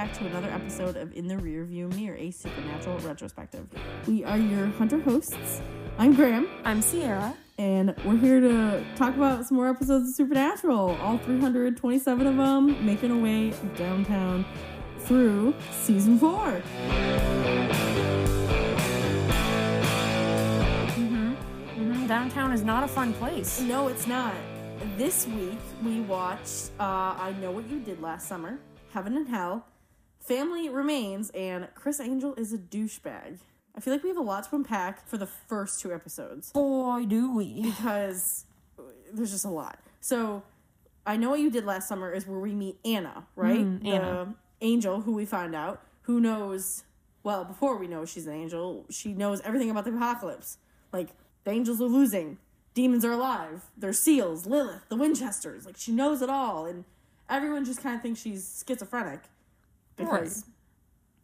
back to another episode of In the Rearview Mirror, a supernatural retrospective. We are your hunter hosts. I'm Graham, I'm Sierra. and we're here to talk about some more episodes of Supernatural. All 327 of them making our way downtown through season four. hmm Downtown is not a fun place. No, it's not. This week we watched uh, I Know What You Did Last Summer, Heaven and Hell, Family Remains, and Criss Angel is a douchebag. I feel like we have a lot to unpack for the first two episodes Boy, do we. because there's just a lot. So, I Know What You Did Last Summer is where we meet Anna, right? Mm, Anna. The angel who we find out, who knows, well, before we know she's an angel, she knows everything about the apocalypse. Like, the angels are losing, demons are alive, there's seals, Lilith, the Winchesters. Like, she knows it all. And everyone just kind of thinks she's schizophrenic because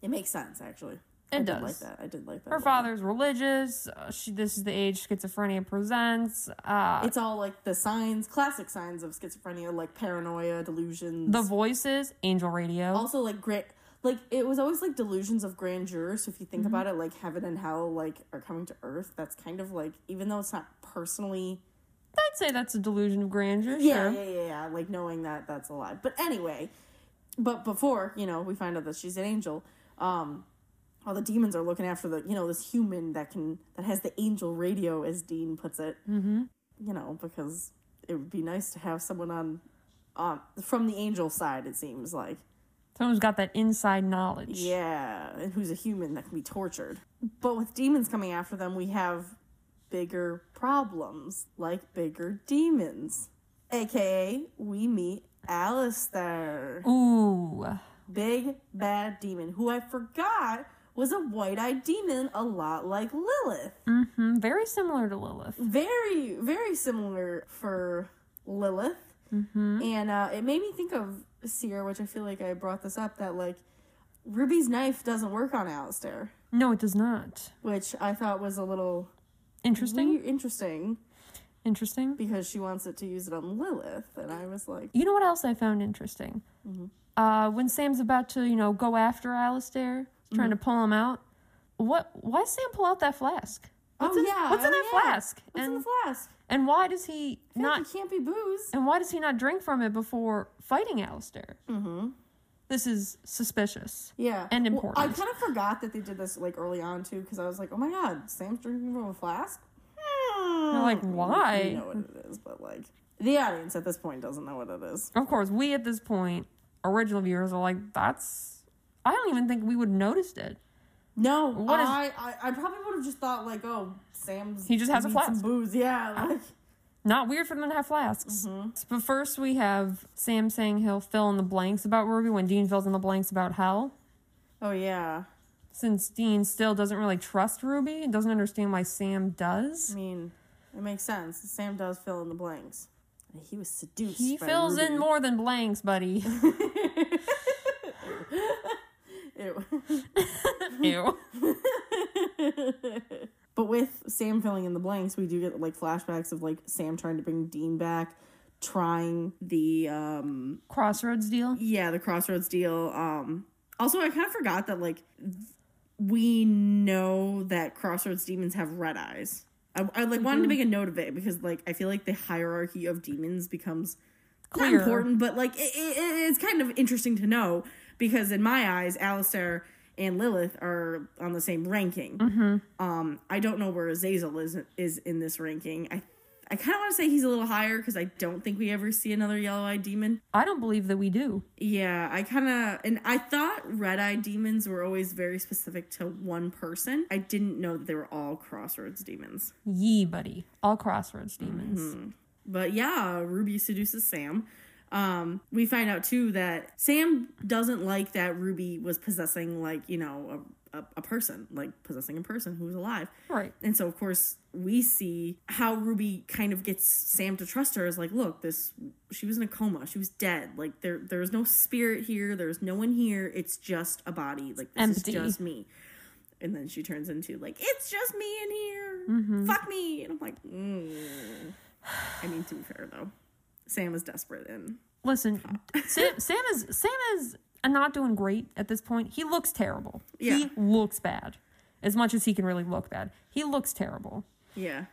it makes sense, actually. I It did does. like that. I did like that. Her father's religious. Uh, she, this is the age schizophrenia presents. Uh, It's all like the signs, classic signs of schizophrenia, like paranoia, delusions. the voices, Angel Radio. also like great, like it was always like delusions of grandeur. So if you think Mm-hmm. about it, like heaven and hell, like are coming to earth. That's kind of like even though it's not personally. I'd say that's a delusion of grandeur. Yeah, sure. yeah, yeah, yeah. Like knowing that that's a lie. But anyway, but before you know, we find out that she's an angel. Um, all the demons are looking after the you know this human that can that has the angel radio, as Dean puts it. Mm-hmm. you know, because it would be nice to have someone on, on from the angel side. It seems like, Someone who's got that inside knowledge. yeah, and who's a human that can be tortured. But with demons coming after them, we have bigger problems, like bigger demons. AKA, we meet Alastair, Ooh. big bad demon, who I forgot was a white-eyed demon, a lot like Lilith. Mm-hmm. Very similar to Lilith. very very similar for lilith Mm-hmm. and uh, it made me think of Seer, which i feel like i brought this up that like ruby's knife doesn't work on Alastair, No, it does not. which i thought was a little Interesting. weird- interesting Interesting. because she wants it to use it on lilith and i was like You know what else I found interesting? Mm-hmm. Uh, when Sam's about to, you know, go after Alastair, trying Mm-hmm. to pull him out. What? Why does Sam pull out that flask? What's oh in, yeah What's in oh, that yeah. flask? what's and in the flask and why does he not it can't be booze And why does he not drink from it before fighting Alastair? mm-hmm. This is suspicious. yeah And Well, i kind of forgot that they did this like early on too because i was like oh my god sam's drinking from a flask You're like, why? You know what it is, but like the audience at this point doesn't know what it is. Of course, we at this point, original viewers are like, "That's." I don't even think we would noticed it. No, What is- I, I I probably would have just thought like, oh, Sam's He just has a flask. booze. Yeah, like Not weird for them to have flasks. Mm-hmm. But first, we have Sam saying he'll fill in the blanks about Ruby when Dean fills in the blanks about Hell. oh yeah. Since Dean still doesn't really trust Ruby and doesn't understand why Sam does. I mean, it makes sense. Sam does fill in the blanks. He was seduced. he fills in more than blanks, buddy. Ew. Ew. but with Sam filling in the blanks, we do get like flashbacks of like Sam trying to bring Dean back, trying the um Crossroads deal. yeah the crossroads deal um also i kind of forgot that like we know that crossroads demons have red eyes i, I like wanted to make a note of it because like i feel like the hierarchy of demons becomes not important but like it, it, it's kind of interesting to know because in my eyes Alastair and Lilith are on the same ranking. Um, I don't know where Azazel is is in this ranking. I I kind of want to say he's a little higher because I don't think we ever see another yellow-eyed demon. I don't believe that we do. Yeah, I kind of and I thought red-eyed demons were always very specific to one person. I didn't know that they were all crossroads demons. Yee, buddy. All Crossroads demons. Mm-hmm. But yeah, Ruby seduces Sam. Um, we find out too that Sam doesn't like that Ruby was possessing like, you know, a, a, person, like possessing a person who's alive. Right. And so of course we see how Ruby kind of gets Sam to trust her Is like, look, this she was in a coma. She was dead. Like there there's no spirit here. There's no one here. It's just a body. Like this Empty. is just me. And then she turns into like, it's just me in here. Mm-hmm. Fuck me. And I'm like, mm. I mean, to be fair though, Sam is desperate and Listen, Sam, Sam is Sam is not doing great at this point. He looks terrible. Yeah. He looks bad. As much as he can really look bad. He looks terrible. Yeah.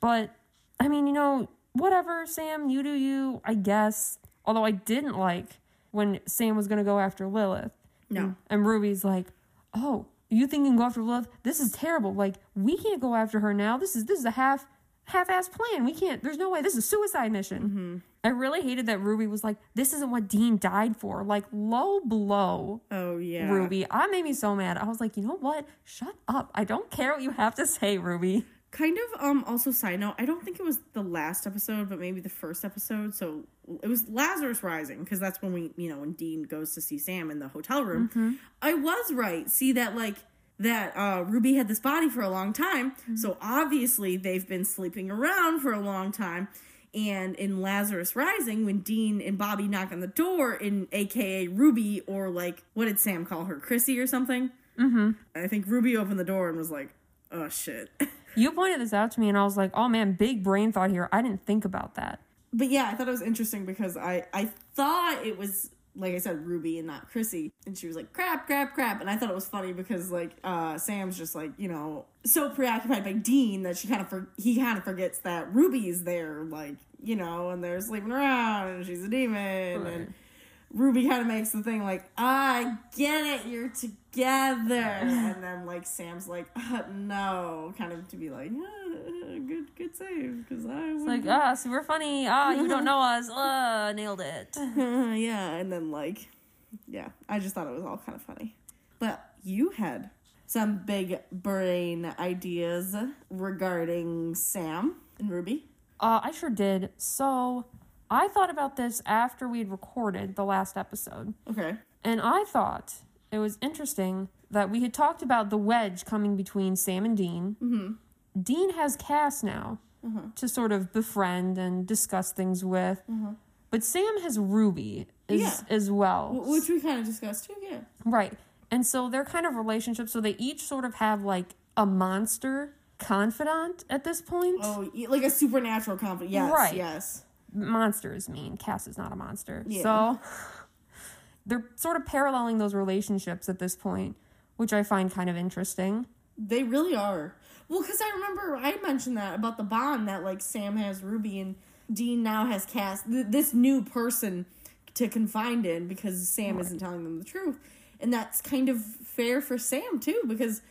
But I mean, you know, whatever, Sam, you do you, I guess. Although I didn't like when Sam was gonna go after Lilith. No. And Ruby's like, "Oh, you think you can go after Lilith? This is terrible. Like, we can't go after her now. This is this is a half half-ass plan. We can't. There's no way. This is a suicide mission." Mm-hmm. I really hated that Ruby was like, "This isn't what Dean died for." Like, low blow, Oh yeah. Ruby. I made me so mad. I was like, "You know what? Shut up. I don't care what you have to say, Ruby." Kind of um also side note, I don't think it was the last episode, but maybe the first episode. So it was Lazarus Rising because that's when we, you know, when Dean goes to see Sam in the hotel room. I was right. See that like that uh Ruby had this body for a long time. So obviously they've been sleeping around for a long time. And in Lazarus Rising, when Dean and Bobby knock on the door in AKA Ruby or like what did Sam call her, Chrissy or something? Mm-hmm. I think Ruby opened the door and was like, "Oh shit." You pointed this out to me, and I was like, "Oh man, big brain thought here. I didn't think about that." but yeah, I thought it was interesting because I I thought it was like I said Ruby and not Chrissy, and she was like crap, crap, crap, and I thought it was funny because like uh Sam's just like you know so preoccupied by Dean that she kind of for he kind of forgets that Ruby's there, like you know, and they're sleeping around and she's a demon Right. and. Ruby kind of makes the thing like, I get it, you're together. and then, like, Sam's like, uh, no, kind of to be like, good good save, because I was like, ah, super funny. Ah, you don't know us. Uh, nailed it. yeah, and then like, yeah, I just thought it was all kind of funny. But you had some big brain ideas regarding Sam and Ruby. Uh, I sure did. So, I thought about this after we'd recorded the last episode, Okay. and I thought it was interesting that we had talked about the wedge coming between Sam and Dean. Mm-hmm. Dean has Cas now mm-hmm. to sort of befriend and discuss things with, mm-hmm. but Sam has Ruby as, Yeah. as well. Which we kind of discussed too, yeah. Right. And so they're kind of relationships, so they each sort of have like a monster confidant at this point. Oh, like a supernatural confidant. Yes, Right. yes. Monster is mean. Cas is not a monster. Yeah. So they're sort of paralleling those relationships at this point, which I find kind of interesting. They really are. Well, because I remember I mentioned that about the bond that like Sam has Ruby and Dean now has Cas, th- this new person to confide in because Sam isn't telling them the truth, and that's kind of fair for Sam too because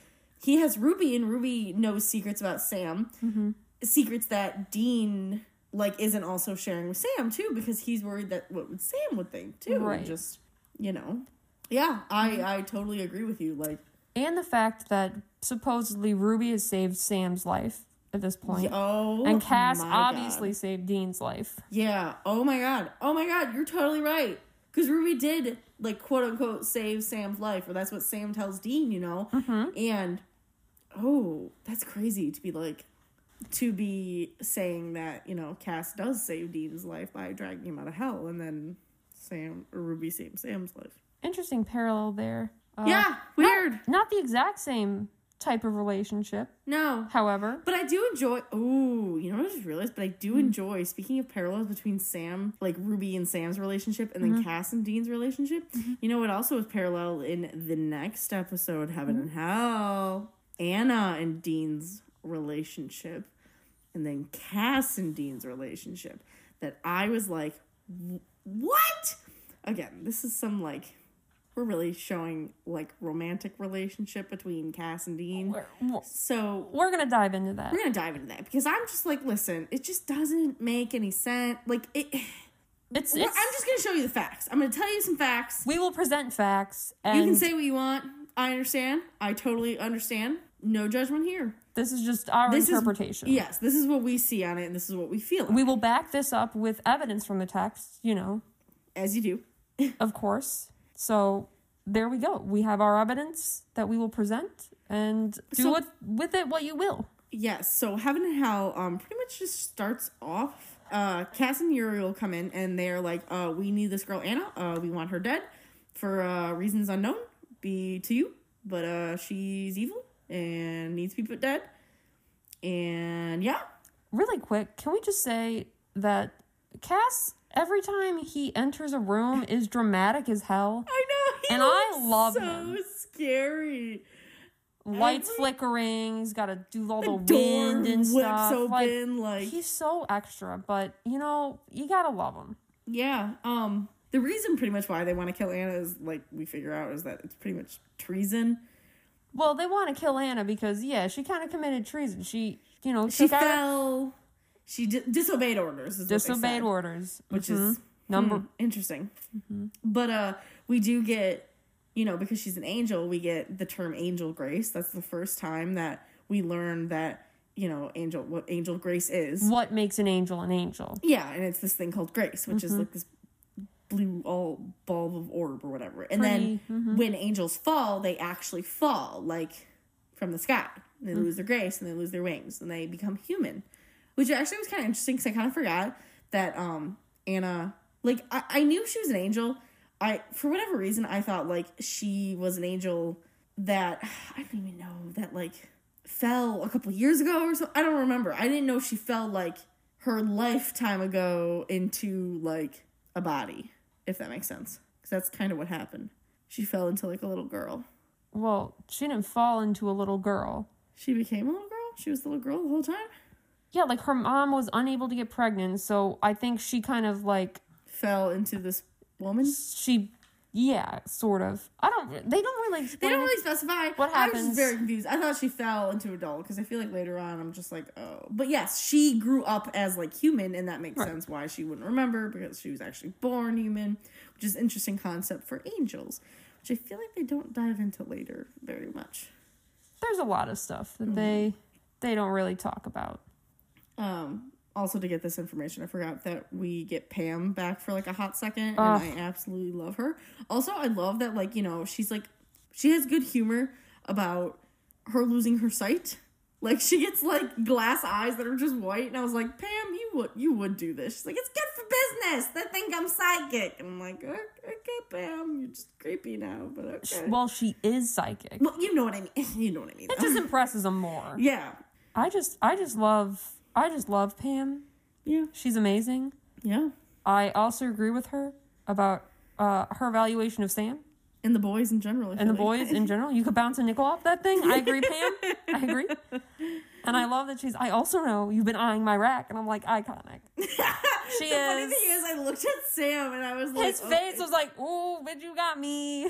he has Ruby and Ruby knows secrets about Sam, mm-hmm. secrets that Dean like isn't also sharing with Sam too because he's worried that what would Sam would think too. Right. Just you know, yeah, I I totally agree with you. Like. And the fact that supposedly Ruby has saved Sam's life at this point. Oh, and Cas obviously God. saved Dean's life. Yeah. Oh my god. Oh my god. You're totally right. Because Ruby did like quote unquote save Sam's life, or that's what Sam tells Dean. You know. Mm-hmm. And oh, that's crazy to be like to be saying that you know Cas does save Dean's life by dragging him out of hell, and then Sam or Ruby saves Sam's life. Interesting parallel there. Uh, yeah. not- Weird. Not, the exact same type of relationship, No. however. But I do enjoy. Oh, you know what I just realized? But I do hmm. enjoy. Speaking of parallels between Sam, like Ruby and Sam's relationship, and then mm-hmm. Cas and Dean's relationship. Mm-hmm. You know what also is parallel in the next episode, Heaven mm-hmm. and Hell? Anna and Dean's relationship, and then Cas and Dean's relationship. That I was like, what? Again, this is some like. We're really showing like romantic relationship between Cas and Dean. We're, we're- So we're gonna dive into that. we're gonna dive into that because I'm just like, listen, it just doesn't make any sense. Like, it. It's, it's I'm just gonna show you the facts. I'm gonna tell you some facts. we will present facts, and You can say what you want. I understand. I totally understand. No judgment here. this is just our This interpretation. is yes. This is what we see on it, and this is what we feel. We will back this up with evidence from the text, you know, as you do. of course. So there we go. We have our evidence that we will present and do So- with, with it what you will. Yes. So Heaven and Hell um pretty much just starts off. Uh, Cas and Uriel come in and they're like, uh, we need this girl Anna. Uh, we want her dead for uh, reasons unknown. Be to you, but uh, she's evil and needs to be put dead. And yeah, Really quick, can we just say that Cas, every time he enters a room, is dramatic as hell? I know. And I love so him. scary. Lights Every- flickering. He's got to do all the, The wind and stuff. Like, open, like he's so extra, but you know, you gotta love him. Yeah. Um. The reason, pretty much, why they want to kill Anna is like we figure out is that it's pretty much treason. Well, they want to kill Anna because yeah, she kind of committed treason. She, you know, She fell. She di- disobeyed orders. Is disobeyed orders, which Mhm. is number. hmm, interesting. But uh, we do get, you know, because she's an angel, we get the term angel grace. That's the first time that we learn that you know angel what angel grace is. What makes an angel an angel? Yeah, and it's this thing called grace, which Mm-hmm. is like this blue all ball of orb or whatever. And Pretty, then mhm. when angels fall, they actually fall like from the sky. They Mm. lose their grace and they lose their wings and they become human, which actually was kind of interesting because I kind of forgot that um Anna like I, I knew she was an angel. I for whatever reason I thought like she was an angel that I don't even know that like fell a couple years ago or so. I don't remember. I didn't know she fell like her lifetime ago into like a body, if that makes sense. Because that's kind of what happened. She fell into like a little girl. Well, she didn't fall into a little girl. She became a little girl. She was the little girl the whole time. Yeah, like her mom was unable to get pregnant, so I think she kind of like Fell into this woman. she, yeah, sort of. I don't. They don't really They don't really specify. What happened. I was very confused. I thought she fell into a doll because I feel like later on I'm just like, oh. But yes, she grew up as like human, and that makes Right. sense why she wouldn't remember because she was actually born human, which is an interesting concept for angels, which I feel like they don't dive into later very much. There's a lot of stuff that mm-hmm. they they don't really talk about. Um, also to get this information, I forgot that we get Pam back for like a hot second, and I absolutely love her. Also, I love that like you know she's like she has good humor about her losing her sight. Like she gets like glass eyes that are just white, and I was like, Pam, you would you would do this. She's like, it's good for business. They think I'm psychic, and I'm like, okay, okay Pam, you're just creepy now, but okay. Well, she is psychic. Well, you know what I mean. You know what I mean. It just impresses them more. yeah, I just, I just love, I just love Pam. yeah, She's amazing. yeah. I also agree with her about uh, her evaluation of Sam And the boys in general. And the like. boys in general. You could bounce a nickel off that thing. I agree, Pam. I agree. And I love that she's. I also know you've been eyeing my rack, and I'm like iconic. She is the funny thing is, I looked at Sam and I was like, His face was like, "Ooh, bitch, you got me."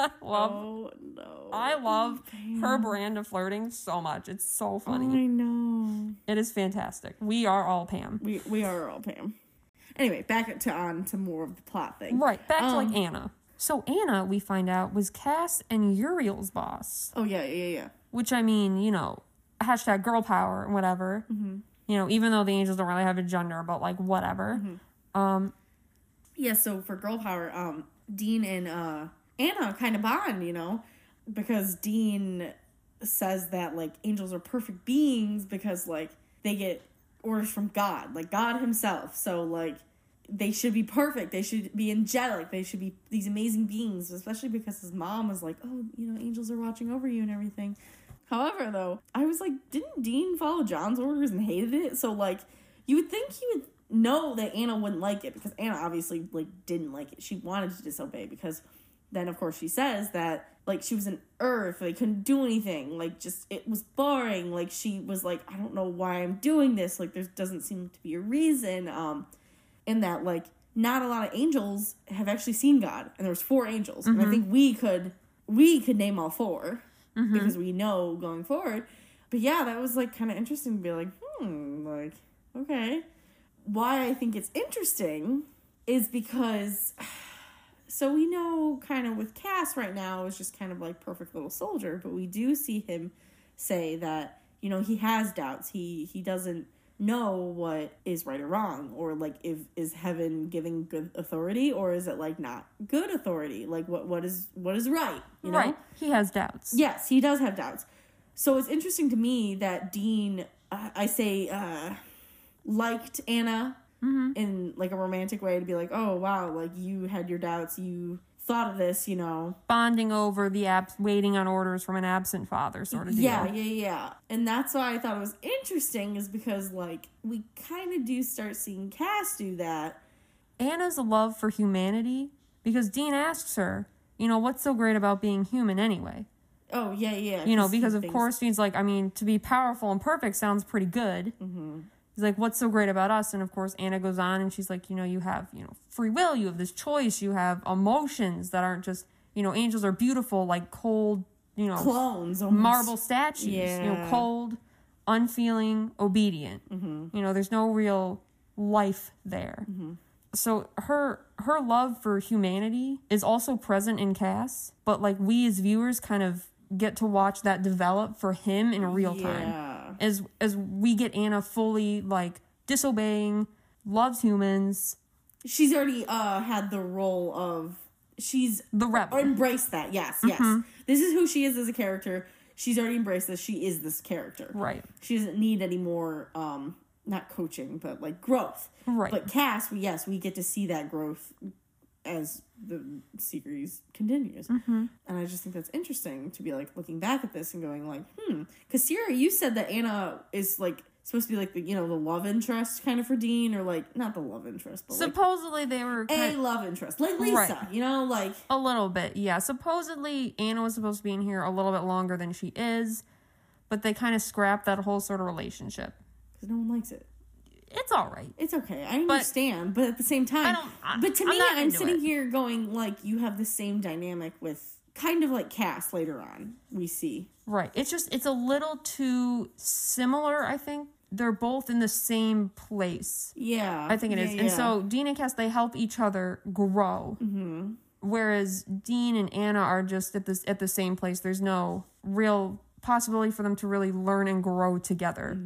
I love. Oh no! I love Pam. her brand of flirting so much. It's so Oh, funny. I know. It is fantastic. We are all Pam. We we are all Pam. Anyway, back to on to more of the plot thing. Right, back to Um, like Anna. So Anna, we find out, was Cas and Uriel's boss. Oh yeah, yeah, yeah. Which I mean, you know, hashtag girl power and whatever. You know, even though the angels don't really have a gender, but like whatever. Um, Yeah. So for girl power, um, Dean and uh Anna kind of bond, you know, because Dean says that like angels are perfect beings because like they get orders from God, like God Himself. So like they should be perfect. They should be angelic. They should be these amazing beings, especially because his mom was like, "Oh, you know, angels are watching over you and everything." However, though, I was like, didn't Dean follow John's orders and hated it? So like, you would think he would know that Anna wouldn't like it because Anna obviously like didn't like it. She wanted to disobey because then of course she says that like she was an earth, they couldn't do anything, like just it was boring. Like she was like, I don't know why I'm doing this. Like there doesn't seem to be a reason. Um, in that like not a lot of angels have actually seen God, and there was four angels, and I think we could we could name all 4 because we know going forward. But yeah, that was like kind of interesting to be like, hmm, like okay. Why I think it's interesting is because so we know kind of with Cas right now is just kind of like perfect little soldier, but we do see him say that you know he has doubts. He he doesn't know what is right or wrong or like if is heaven giving good authority or is it like not good authority? Like what what is what is right, you know? right. He has doubts. Yes, he does have doubts. So it's interesting to me that Dean, uh, I say, uh, liked Anna in like a romantic way to be like, oh wow, like you had your doubts, you thought of this, you know. Bonding over the abs, waiting on orders from an absent father, sort of deal. Yeah, yeah, yeah. And that's why I thought it was interesting, is because like we kind of do start seeing Cas do that. Anna's love for humanity because Dean asks her, you know, what's so great about being human anyway? Oh yeah, yeah. You know, 'cause because of course Dean's like, I mean, to be powerful and perfect sounds pretty good. Mm-hmm. He's like, what's so great about us? And of course, Anna goes on and she's like, you know, you have, you know, free will, you have this choice, you have emotions that aren't just, you know, angels are beautiful, like cold, you know, clones, almost. marble statues. You know, cold, unfeeling, obedient. Mm-hmm. You know, there's no real life there. So her her love for humanity is also present in Cas, but like we as viewers kind of get to watch that develop for him in real time. As as we get Anna fully like disobeying, loves humans, She's already uh had the role of she's the rebel. embraced that. Yes, yes. Mm-hmm. This is who she is as a character. She's already embraced this. She is this character. right. She doesn't need any more um not coaching, but like growth. Right. But Cas, we yes, we get to see that growth as the series continues. Mm-hmm. And I just think that's interesting to be like looking back at this and going like, hmm. Because Sierra, you said that Anna is like supposed to be like the you know the love interest kind of for Dean, or like not the love interest, but like Supposedly they were a love interest, like Lisa. Right. You know, like A little bit, yeah. Supposedly Anna was supposed to be in here a little bit longer than she is, but they kind of scrapped that whole sort of relationship. because no one likes it. It's all right. It's okay. I understand, but, at the same time, I don't- I- but to I'm me, I'm sitting it. here going like you have the same dynamic with kind of like Cas later on. We see. Right. It's just it's a little too similar, I think. They're both in the same place. Yeah, I think it is. yeah, And yeah. so Dean and Cas they help each other grow. Mm-hmm. Whereas Dean and Anna are just at this at the same place. There's no real possibility for them to really learn and grow together.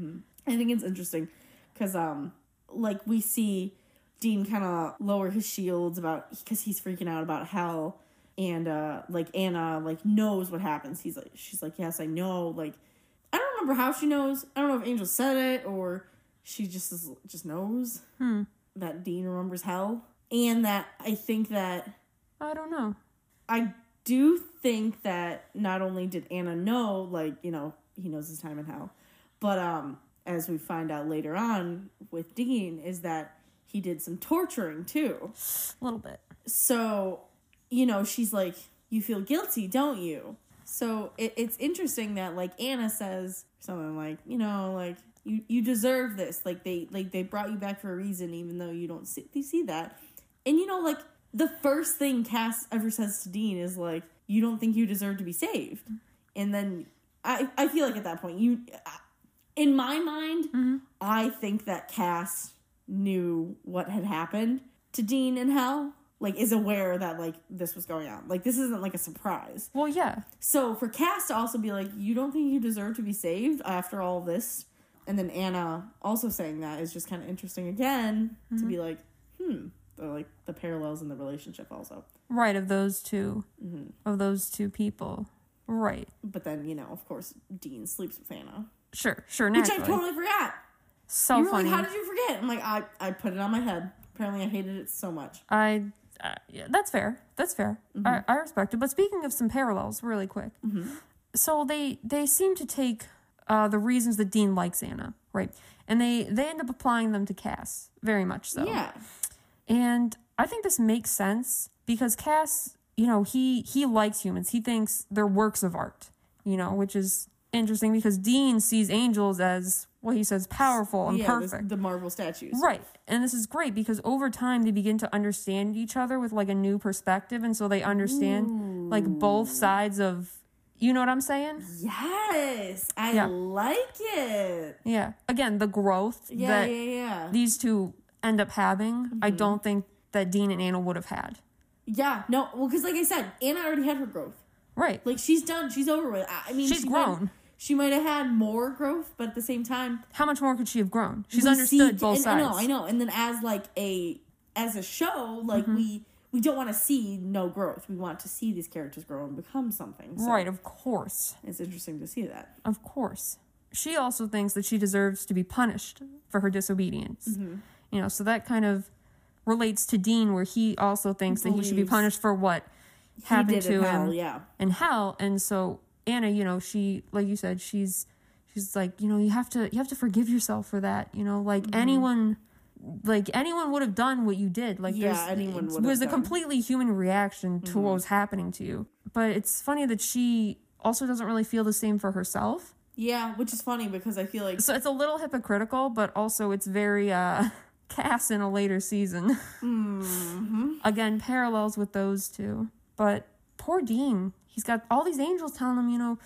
I think it's interesting because um like we see Dean kind of lower his shields about because he's freaking out about hell and uh like Anna like knows what happens. He's like she's like yes I know like I don't remember how she knows. I don't know if Angel said it or she just is, just knows that Dean remembers hell and that I think that I don't know. I do think that not only did Anna know, like, you know, he knows his time in hell, but um, as we find out later on with Dean, is that he did some torturing too. A little bit. So, you know, she's like, You feel guilty, don't you? So it, it's interesting that like Anna says something like, you know, like you, you deserve this. Like they like they brought you back for a reason, even though you don't see you see that. And you know, like the first thing Cas ever says to Dean is like, "You don't think you deserve to be saved," and then I I feel like at that point you, in my mind, I think that Cas knew what had happened to Dean in hell. Like is aware that like this was going on. Like this isn't like a surprise. Well, yeah. So for Cas to also be like, "You don't think you deserve to be saved after all this," and then Anna also saying that is just kind of interesting again to be like, "Hmm." The, like the parallels in the relationship also. Right of those 2 Mm-hmm. of those two people. Right. But then you know, of course, Dean sleeps with Anna, Sure. Sure. which I totally forgot. so you were funny. like, "How did you forget?" I'm like, "I I put it on my head." Apparently, I hated it so much. I uh, yeah, that's fair. That's fair. Mm-hmm. I, I respect it. But speaking of some parallels, really quick. So they they seem to take uh, the reasons that Dean likes Anna, right? And they they end up applying them to Cas, very much so. Yeah, And I think this makes sense because Cas, you know, he he likes humans. He thinks they're works of art, you know, which is interesting because Dean sees angels as what he says powerful and yeah, perfect. the marble statues. Right. And this is great because over time they begin to understand each other with like a new perspective and so they understand like both sides of you know what I'm saying? Yes, I Yeah. like it. Yeah. Again, the growth Yeah, that yeah, yeah. these two end up having, I Mm-hmm. don't think that Dean and Anna would have had. Yeah, no, well, because like I said, Anna already had her growth. Right. Like she's done, she's over with. I I mean, She's she grown. She might have had more growth, but at the same time, How much more could she have grown? She's understood see- both and, sides. I know, I know. And then as like a as a show, like Mm-hmm. we we don't want to see no growth. We want to see these characters grow and become something. So Right, of course. It's interesting to see that. Of course. She also thinks that she deserves to be punished for her disobedience. Mm-hmm. You know, so that kind of relates to Dean, where he also thinks that he should be punished for what happened to in hell, him yeah. in hell. And so Anna, you know, she, like you said, she's she's like, you know, you have to you have to forgive yourself for that. You know, like Mm-hmm. anyone like anyone would have done what you did. Like Yeah, there's- anyone it would was a done. Mm-hmm. completely human reaction to what was happening to you. But it's funny that she also doesn't really feel the same for herself. Yeah, which is funny because I feel like So it's a little hypocritical, but also it's very uh Cas in a later season. Mm-hmm. Again, parallels with those two. But poor Dean, he's got all these angels telling him, you know,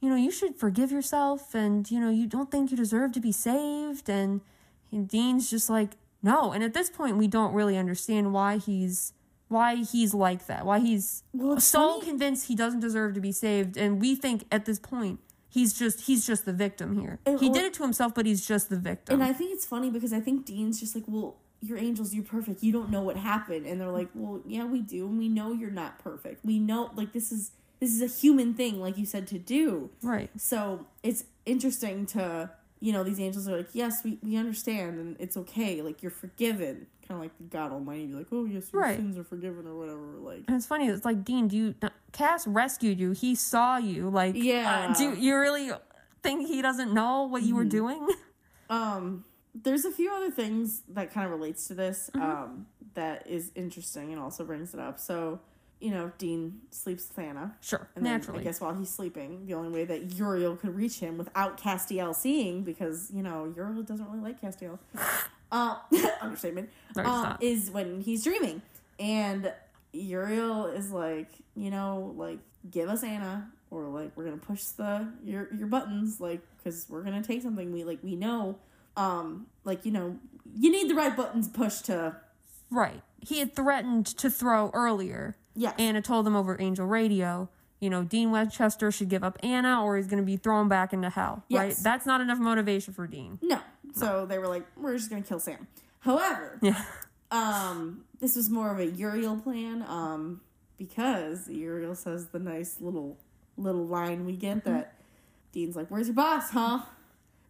you know, you should forgive yourself and you know, you don't think you deserve to be saved and, and Dean's just like, no. And at this point we don't really understand why he's why he's like that. Why he's Well, so funny- convinced he doesn't deserve to be saved and we think at this point he's just he's just the victim here. And- he well- did it to himself but he's just the victim. And I think it's funny because I think Dean's just like, well, you're angels, you're perfect. You don't know what happened, and they're like, well, yeah, we do, and we know you're not perfect. We know, like, this is this is a human thing, like you said, to do. right. So it's interesting to, you know, these angels are like, yes, we we understand, and it's okay. Like you're forgiven, kind of like God Almighty, be like, oh yes, your Right. sins are forgiven or whatever. Like, And it's funny. It's like Dean. Do you? Cas rescued you. He saw you. Like, Yeah. uh, do you really think he doesn't know what you were doing? Um, there's a few other things that kind of relates to this um, that is interesting and also brings it up. So, you know, Dean sleeps with Anna. Sure, And then, naturally. I guess while he's sleeping, the only way that Uriel could reach him without Castiel seeing, because, you know, Uriel doesn't really like Castiel, uh, understatement, Right, uh, is when he's dreaming. And Uriel is like, you know, like, give us Anna, or like, we're gonna push the your your buttons, like, because we're gonna take something we like, we know, um, like, you know, you need the right buttons pushed to, Right. He had threatened to throw earlier. yeah Anna told him over Angel Radio. You know, Dean Winchester should give up Anna, or he's going to be thrown back into hell. Right. That's not enough motivation for Dean. no. So they were like, we're just gonna kill Sam. However, Yeah. Um, this was more of a Uriel plan, um, because Uriel says the nice little little line we get that Dean's like, Where's your boss, huh?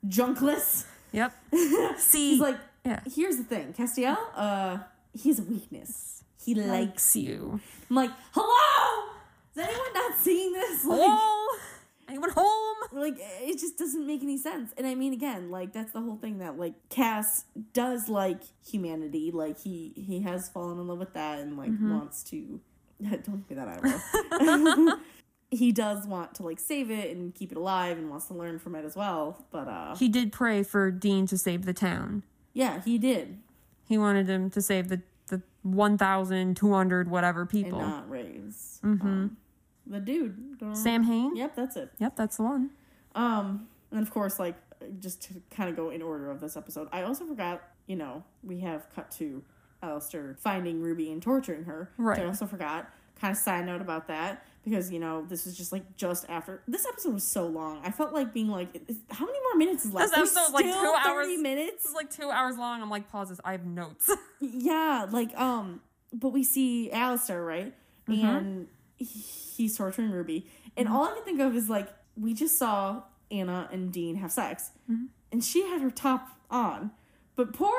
Junkless. Yep. See. He's like, yeah. Here's the thing, Castiel, uh, he has a weakness. He likes Likes you. I'm like, Hello? Is anyone not seeing this? Like Hello. Anyone home? like it just doesn't make any sense and i mean again like that's the whole thing that like cas does like humanity like he he has fallen in love with that and like wants to don't give me that eyebrow he does want to like save it and keep it alive and wants to learn from it as well but uh He did pray for Dean to save the town. yeah he did He wanted him to save the the one thousand two hundred whatever people. and not raise um, the dude don't- Sam Hain. yep that's it Yep, that's the one. Um, and of course, like just to kind of go in order of this episode, I also forgot. You know, we have cut to Alastair finding Ruby and torturing her. Right. I also forgot. Kind of side note about that because you know this was just like just after this episode was so long. I felt like being like, how many more minutes is left? This There's episode's like still two 30 hours. This minutes. is like two hours long. I'm like, pause this. I have notes. Yeah, like um, but we see Alastair right, Mm-hmm. and he's torturing Ruby, and all I can think of is like we just saw Anna and Dean have sex, Mm-hmm. and she had her top on, but poor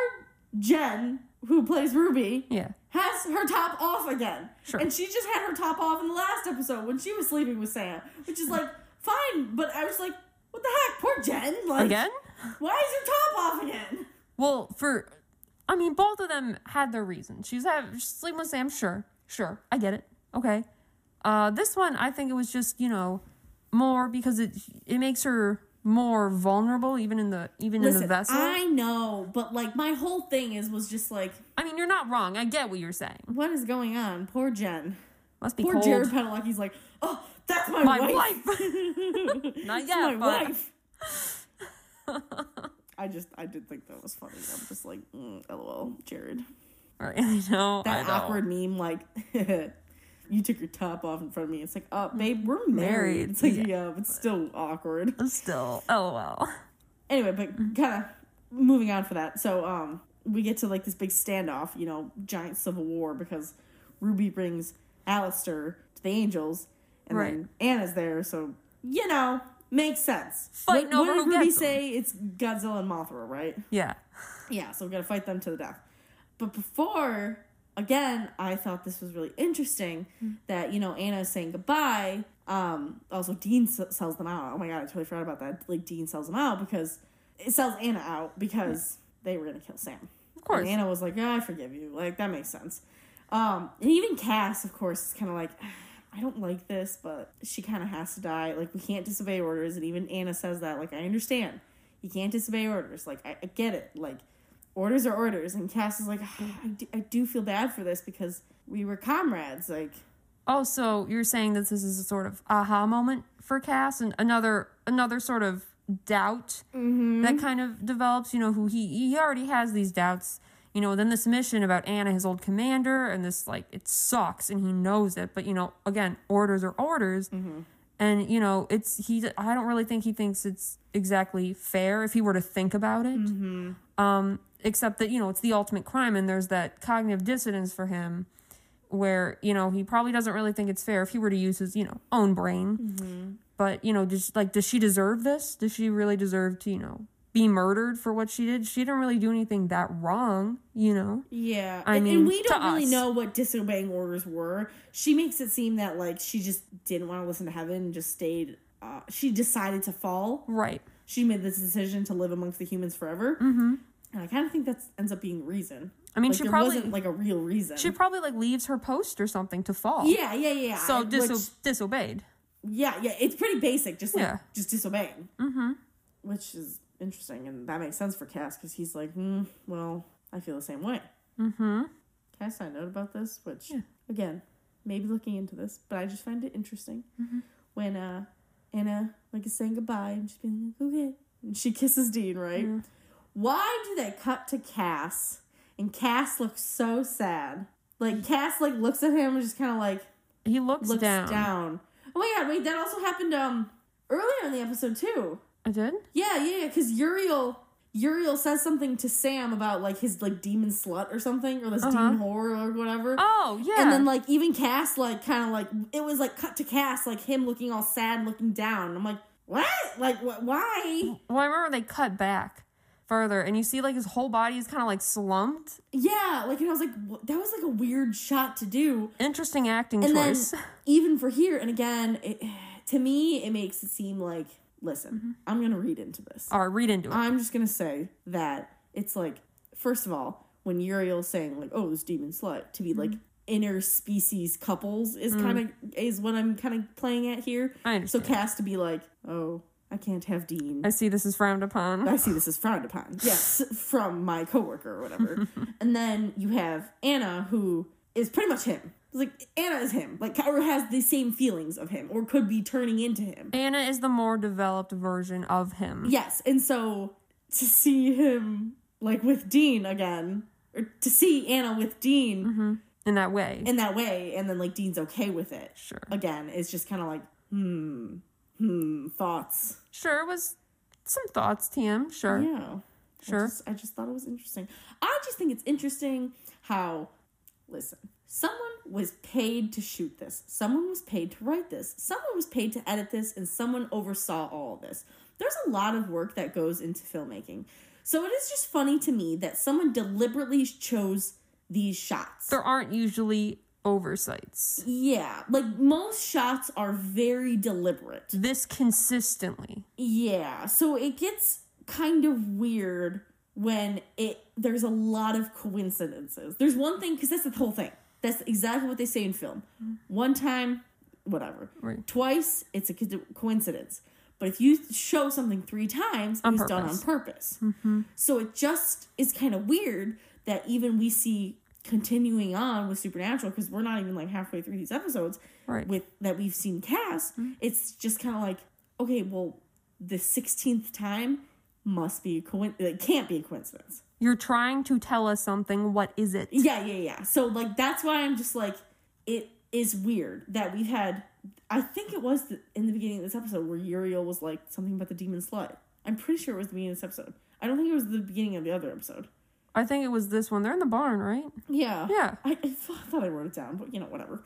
Jen, who plays Ruby, yeah. has her top off again, Sure. and she just had her top off in the last episode when she was sleeping with Sam, which is like fine, but I was like, what the heck, poor Jen, like Again? why is your top off again? Well, for, I mean, both of them had their reasons. She's have she's sleeping with Sam. Sure, sure, I get it. Okay. Uh, this one, I think it was just you know more because it it makes her more vulnerable, even in the even in the Listen, vessel. I, I know, but like my whole thing is was just like, I mean, you're not wrong. I get what you're saying. what is going on? Poor Jen. Must be Poor cold. Jared Padalecki's like, oh, that's my, My wife. wife. Not yet, my wife. I just, I did think that was funny. I'm just like, mm, lol, Jared. Right, I know. I That know. awkward meme, like, you took your top off in front of me. It's like, oh, babe, we're married. Married, It's like, yeah. yeah, but still awkward. Still, lol. anyway, but kind of moving on for that. So um, we get to like this big standoff, you know, giant civil war because Ruby brings Alastair to the Angels, and Right. then Anna's there. So you know, makes sense. Fighting what, over what did Ruby say? It's Godzilla and Mothra, right? Yeah. Yeah. So we gotta fight them to the death. But before. Again, I thought this was really interesting that you know Anna is saying goodbye. Um, also, Dean s- sells them out. Oh my god, I totally forgot about that. Like Dean sells them out because it sells Anna out because they were gonna kill Sam. Of course. And Anna was like, "Yeah, I forgive you." Like that makes sense. Um, and even Cas, of course, is kind of like, I don't like this, but she kind of has to die. Like we can't disobey orders, and even Anna says that. Like I understand, you can't disobey orders. Like I, I get it. Like orders are orders, and Cas is like, ah, I do, I do feel bad for this because we were comrades. Like. Oh, so you're saying that this is a sort of aha moment for Cas and another another sort of doubt mm-hmm. that kind of develops, you know, who he he already has these doubts, you know, then this mission about Anna, his old commander, and this like it sucks and he knows it, but you know, again, orders are orders. Mm-hmm. And you know, it's he I don't really think he thinks it's exactly fair if he were to think about it. Mm-hmm. Um except that, you know, it's the ultimate crime and there's that cognitive dissonance for him where you know he probably doesn't really think it's fair if he were to use his you know own brain but you know does like does she deserve this does she really deserve to you know be murdered for what she did she didn't really do anything that wrong you know Yeah, I and, mean, and we don't really us. know what disobeying orders were. She makes it seem that like she just didn't want to listen to heaven and just stayed. Uh, she decided to fall. right She made this decision to live amongst the humans forever. Mm-hmm. And I kind of think that ends up being reason. i mean Like, she probably wasn't like a real reason. she probably like leaves her post or something to fall yeah, yeah, yeah. so diso- which, disobeyed yeah, yeah. It's pretty basic. Just like, Yeah. just disobeying. Mm-hmm. Which is interesting, and that makes sense for Cas because he's like, hmm, well, I feel the same way. mm-hmm Can I note about this? Which, Yeah. again, maybe looking into this, but I just find it interesting Mm-hmm. when uh, Anna like is saying goodbye and she's being like, okay, and she kisses Dean, right? Why do they cut to Cas and Cas looks so sad? Like Cas like looks at him and just kind of like he looks, looks down. down. Oh my god! Wait, that also happened um earlier in the episode too. i did Yeah, yeah, yeah. Because Uriel, Uriel says something to Sam about like his like demon slut or something, or this Uh-huh. demon whore or whatever. oh yeah And then like even Cas like kind of like it was like cut to Cas like him looking all sad, looking down. I'm like, what? Like wh- why? well i remember they cut back further and you see like his whole body is kind of like slumped Yeah, like and I was like, that was like a weird shot to do. interesting acting And choice then even for here, and again, it, to me, it makes it seem like, listen, Mm-hmm. I'm gonna read into this. all right read into it I'm just gonna say that it's like, first of all, when Uriel's saying like, "Oh, this demon slut," to be like Mm-hmm. interspecies couples is Mm. kind of is what I'm kind of playing at here. I So understand. Cas to be like, "Oh, I can't have Dean." I see this is frowned upon. I see this is frowned upon. Yes, from my coworker or whatever. and then you have Anna, who is pretty much him. It's like Anna is him, like or has the same feelings of him, or could be turning into him. Anna is the more developed version of him. Yes, and so to see him like with Dean again, or to see Anna with Dean In that way. in that way, and then like Dean's okay with it sure. again, it's just kind of like hmm, hmm, thoughts. Sure, it was some thoughts, TM. Sure. Yeah. Sure. I just, I just thought it was interesting. I just think it's interesting how, listen, someone was paid to shoot this, someone was paid to write this, someone was paid to edit this, and someone oversaw all of this. There's a lot of work that goes into filmmaking. So it is just funny to me that someone deliberately chose these shots. There aren't usually oversights. yeah, like most shots are very deliberate. This consistently. Yeah, so it gets kind of weird when it there's a lot of coincidences. There's one thing because that's the whole thing. That's exactly what they say in film. One time, whatever. Right. Twice, it's a coincidence. But if you show something three times, On it's done on purpose. purpose. Mm-hmm. So it just is kind of weird that even we see continuing on with Supernatural because we're not even like halfway through these episodes Right. with that we've seen Cas. Mm-hmm. It's just kind of like okay, well, the sixteenth time must be a coincidence. It can't be a coincidence. You're trying to tell us something. What is it? Yeah, yeah, yeah. So like that's why I'm just like it is weird that we've had. I think it was the, in the beginning of this episode where Uriel was like something about the demon slut. I'm pretty sure it was the beginning of this episode. I don't think it was the beginning of the other episode. I think it was this one. They're in the barn, right? Yeah. Yeah. I, I thought I wrote it down, but you know, whatever.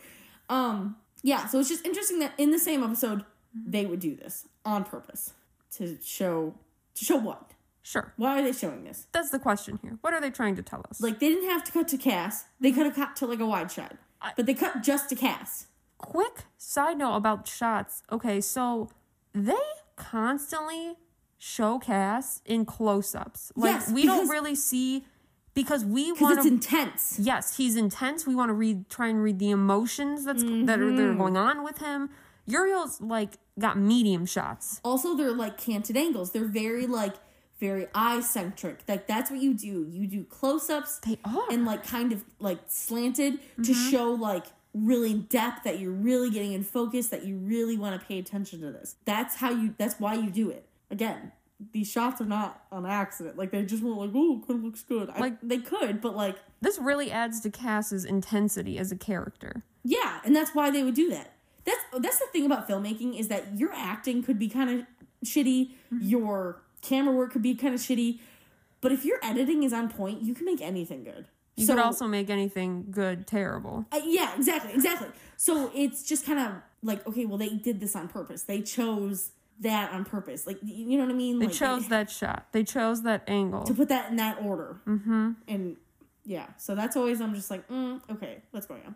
Um, yeah, so it's just interesting that in the same episode they would do this on purpose to show to show what? Sure. Why are they showing this? That's the question here. What are they trying to tell us? Like they didn't have to cut to Cas. They could have cut to like a wide shot. I- But they cut just to Cas. quick side note about shots. Okay, so they constantly show Cas in close ups. Like Yes, we don't really see because we because want it's intense. yes, he's intense. We want to read, try and read the emotions that's that are that are mm-hmm. going on with him. Uriel's like got medium shots. Also, they're like canted angles. They're very like very eye centric. Like that's what you do. You do close ups They are. and like kind of like slanted to mm-hmm. show like really depth that you're really getting in focus that you really want to pay attention to this. That's how you. That's why you do it. Again, these shots are not on accident. Like they just weren't like, oh, kind of looks good. I, Like- they could, but like this really adds to Cas's intensity as a character. Yeah, and that's why they would do that. That's that's the thing about filmmaking is that your acting could be kind of shitty, your camera work could be kind of shitty, but if your editing is on point, you can make anything good. You so, could also make anything good terrible. uh, yeah, exactly, exactly. So it's just kind of like okay, well they did this on purpose. They chose that on purpose. Like you know what I mean? They like, chose that shot. They chose that angle. to put that in that order. Mm-hmm. And yeah, so that's always I'm just like, mm, okay, what's going on?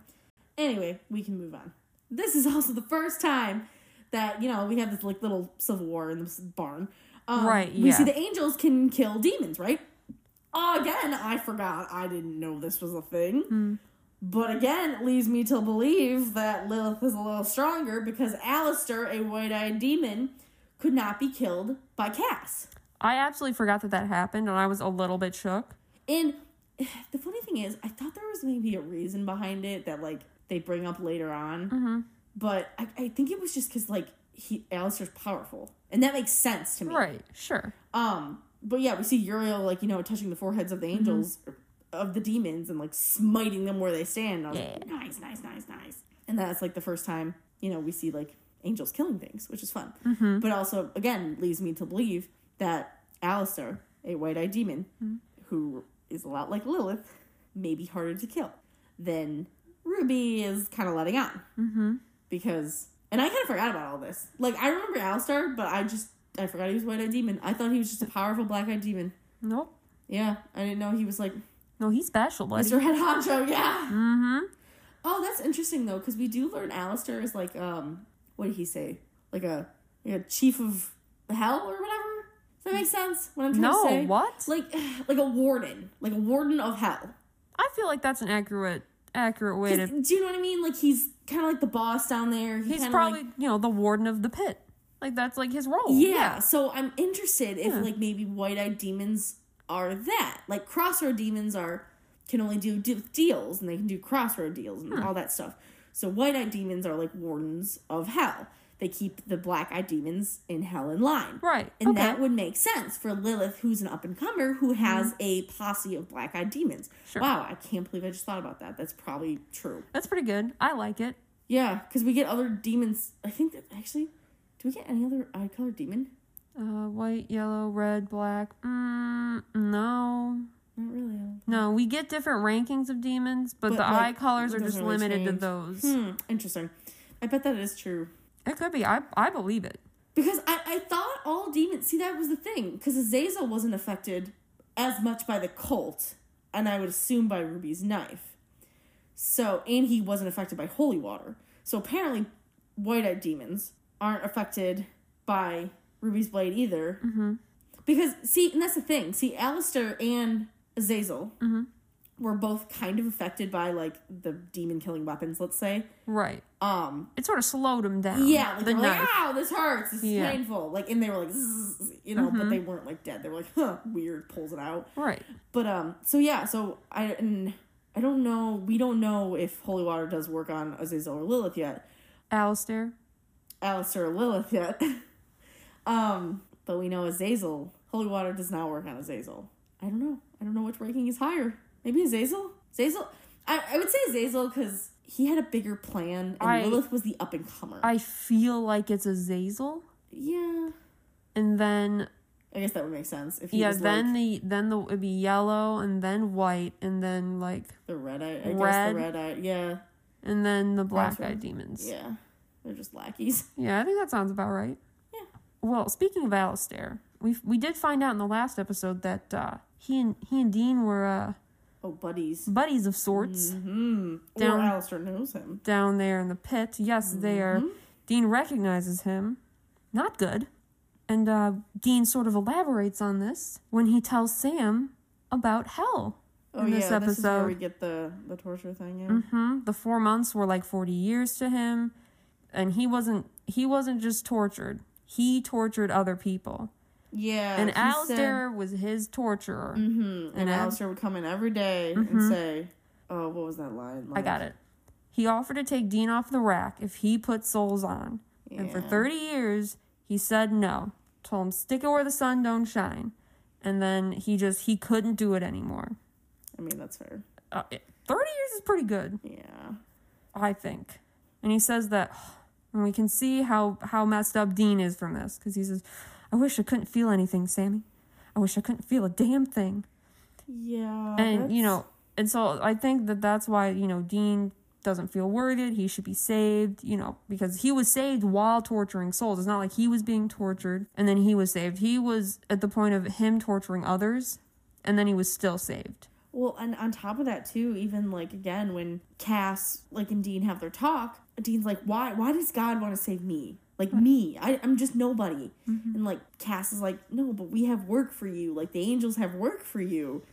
Anyway, we can move on. This is also the first time that you know we have this like little civil war in this barn. Um, Right, We see the angels can kill demons, right? Oh, again, I forgot. I didn't know this was a thing. Hmm. But again, it leads me to believe that Lilith is a little stronger because Alastair, a white-eyed demon, could not be killed by Cas. I absolutely forgot that that happened, and I was a little bit shook. And the funny thing is, I thought there was maybe a reason behind it that like they bring up later on, Mm-hmm. but I, I think it was just because like he Alastair's powerful, and that makes sense to me. Right, sure. Um, but yeah, we see Uriel like you know touching the foreheads of the Mm-hmm. angels of the demons and like smiting them where they stand. And I was like, nice, nice, nice, nice. And that's like the first time you know we see like angels killing things, which is fun. Mm-hmm. But also again leads me to believe that Alastair, a white-eyed demon, Mm-hmm. who is a lot like Lilith, may be harder to kill than Ruby is kind of letting on. Mm-hmm. Because and I kind of forgot about all this. Like I remember Alastair, but I just I forgot he was a white-eyed demon. I thought he was just a powerful black-eyed demon. Nope. Yeah, I didn't know he was like No, he's special, buddy. Mr. Head Honcho. Yeah. Mm-hmm. Oh, that's interesting though, because we do learn Alastair is like um, what did he say? Like a like a chief of hell or whatever. Does that make sense? What I'm trying No, to say? what? Like like a warden, like a warden of hell. I feel like that's an accurate accurate way to. Do you know what I mean? Like he's kind of like the boss down there. He He's probably like, you know the warden of the pit. Like that's like his role. yeah. So I'm interested if Yeah. like maybe white-eyed demons are that. Like crossroad demons are can only do de- deals and they can do crossroad deals and Hmm. all that stuff. So white-eyed demons are like wardens of hell. They keep the black-eyed demons in hell in line. Right. And okay. Mm-hmm. that would make sense for Lilith, who's an up and comer who has a posse of black eyed demons. Sure. Wow, I can't believe I just thought about that. That's probably true. That's pretty good. I like it. Yeah, because we get other demons. I think that actually, do we get any other eye color demon? Uh, white, yellow, red, black. Mm, no. Not really. No, we get different rankings of demons, but, But, the like, eye colors are just really limited to those. Hmm, interesting. I bet that is true. It could be. I I believe it. Because I, I thought all demons. See, that was the thing. Because Azazel wasn't affected as much by the Colt, and I would assume by Ruby's knife. So, and he wasn't affected by holy water. So apparently, white eyed demons aren't affected by Ruby's blade either. Mm-hmm. Because, see, and that's the thing. See, Alastair and Azazel were both kind of affected by, like, the demon killing weapons, let's say. Right. Um, It sort of slowed them down. yeah, like the they were like, knife. ow, this hurts, this is painful. Like, and they were like, "Zzz," you know, but they weren't like dead. They were like, huh, weird, pulls it out. Right. But um, so yeah, so I and I don't know. We don't know if holy water does work on Azazel or Lilith yet. Alastair. Alastair or Lilith yet. um, but we know Azazel. Holy water does not work on Azazel. I don't know. I don't know which ranking is higher. Maybe Azazel. Zazel? I, I would say Zazel because he had a bigger plan, and I- Lilith was the up and comer. I feel like it's a Zazel. yeah. and then I guess that would make sense if he yeah, then like the then the it'd be yellow, and then white, and then like the red eye. I guess Red. the red eye. Yeah, and then the black eyed demons. yeah. They're just lackeys. Yeah, I think that sounds about right. Yeah. Well, speaking of Alastair, we we did find out in the last episode that uh, he and he and Dean were uh, Oh, buddies. buddies of sorts Hmm. Down- Or Alastair knows him. down there in the pit. Yes, they are. Mm-hmm. Dean recognizes him. Not good. And uh, Dean sort of elaborates on this when he tells Sam about hell. Oh in this yeah, this is where episode. we get the the torture thing. Yeah. hmm The four months were like forty years to him, and he wasn't he wasn't just tortured. He tortured other people, Yeah. and Alastair was his torturer. Said, hmm And And Alastair would come in every day and Mhm. say, "Oh, what was that line?" I got it. He offered to take Dean off the rack if he put souls on, and for thirty years he said no. Told him stick it where the sun don't shine, and then he just he couldn't do it anymore. I mean, that's fair. Uh, thirty years is pretty good. Yeah. I think. And he says that, and we can see how how messed up Dean is from this because he says, "I wish I couldn't feel anything, Sammy. I wish I couldn't feel a damn thing." Yeah. and you know, and so I think that that's why you know Dean doesn't feel worried. He should be saved, you know, because he was saved while torturing souls. It's not like he was being tortured and then he was saved. He was at the point of him torturing others, and then he was still saved. Well, and on top of that too, even like again when Cas like and Dean have their talk, Dean's like, "Why? Why does God want to save me? Like me? I, I'm just nobody." And like Cas is like, "No, but we have work for you. Like the angels have work for you.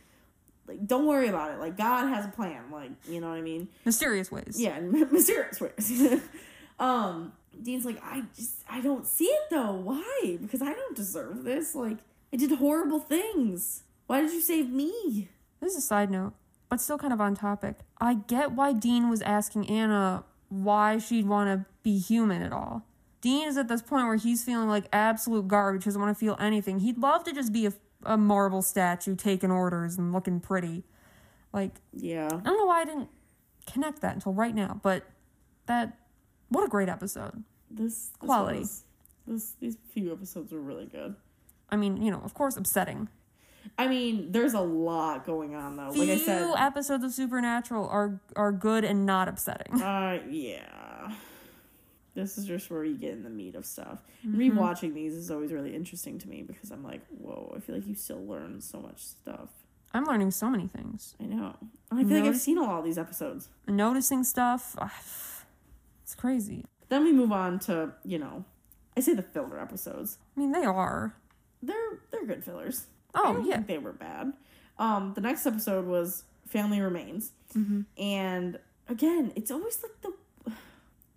Like don't worry about it. Like God has a plan. Like you know what I mean? Mysterious ways. Yeah, mysterious ways." um, Dean's like, "I just I don't see it though. Why? Because I don't deserve this. Like I did horrible things. Why did you save me?" This is a side note, but still kind of on topic. I get why Dean was asking Anna why she'd want to be human at all. Dean is at this point where he's feeling like absolute garbage, doesn't want to feel anything. He'd love to just be a, a marble statue taking orders and looking pretty. Like, Yeah. I don't know why I didn't connect that until right now, but that, what a great episode. This, this Quality. was- this these few episodes were really good. I mean, you know, of course, upsetting. I mean, there's a lot going on though. Few Like I said, episodes of Supernatural are are good and not upsetting. uh, yeah. This is just where you get in the meat of stuff. Mm-hmm. Rewatching these is always really interesting to me because I'm like, whoa, I feel like you still learn so much stuff. I'm learning so many things. I know. And I feel like I've Notice- seen all of these episodes. noticing stuff. It's crazy. Then we move on to, you know, I say the filler episodes. I mean, they are. They're they're good fillers. Oh yeah. think they were bad. Um, the next episode was Family Remains, Mm-hmm. and again, it's always like the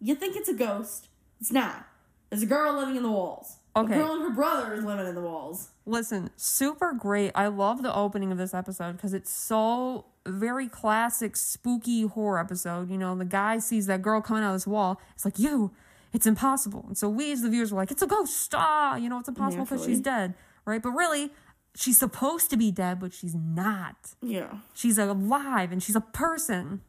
you think it's a ghost. It's not. There's a girl living in the walls. Okay. A girl and her brother is living in the walls. Listen, super great. I love the opening of this episode because it's so very classic spooky horror episode. You know, the guy sees that girl coming out of this wall. It's like you. It's impossible. And so we as the viewers are like, it's a ghost. Ah, you know, it's impossible because she's dead, right? But really, she's supposed to be dead, but she's not. Yeah. She's alive and she's a person.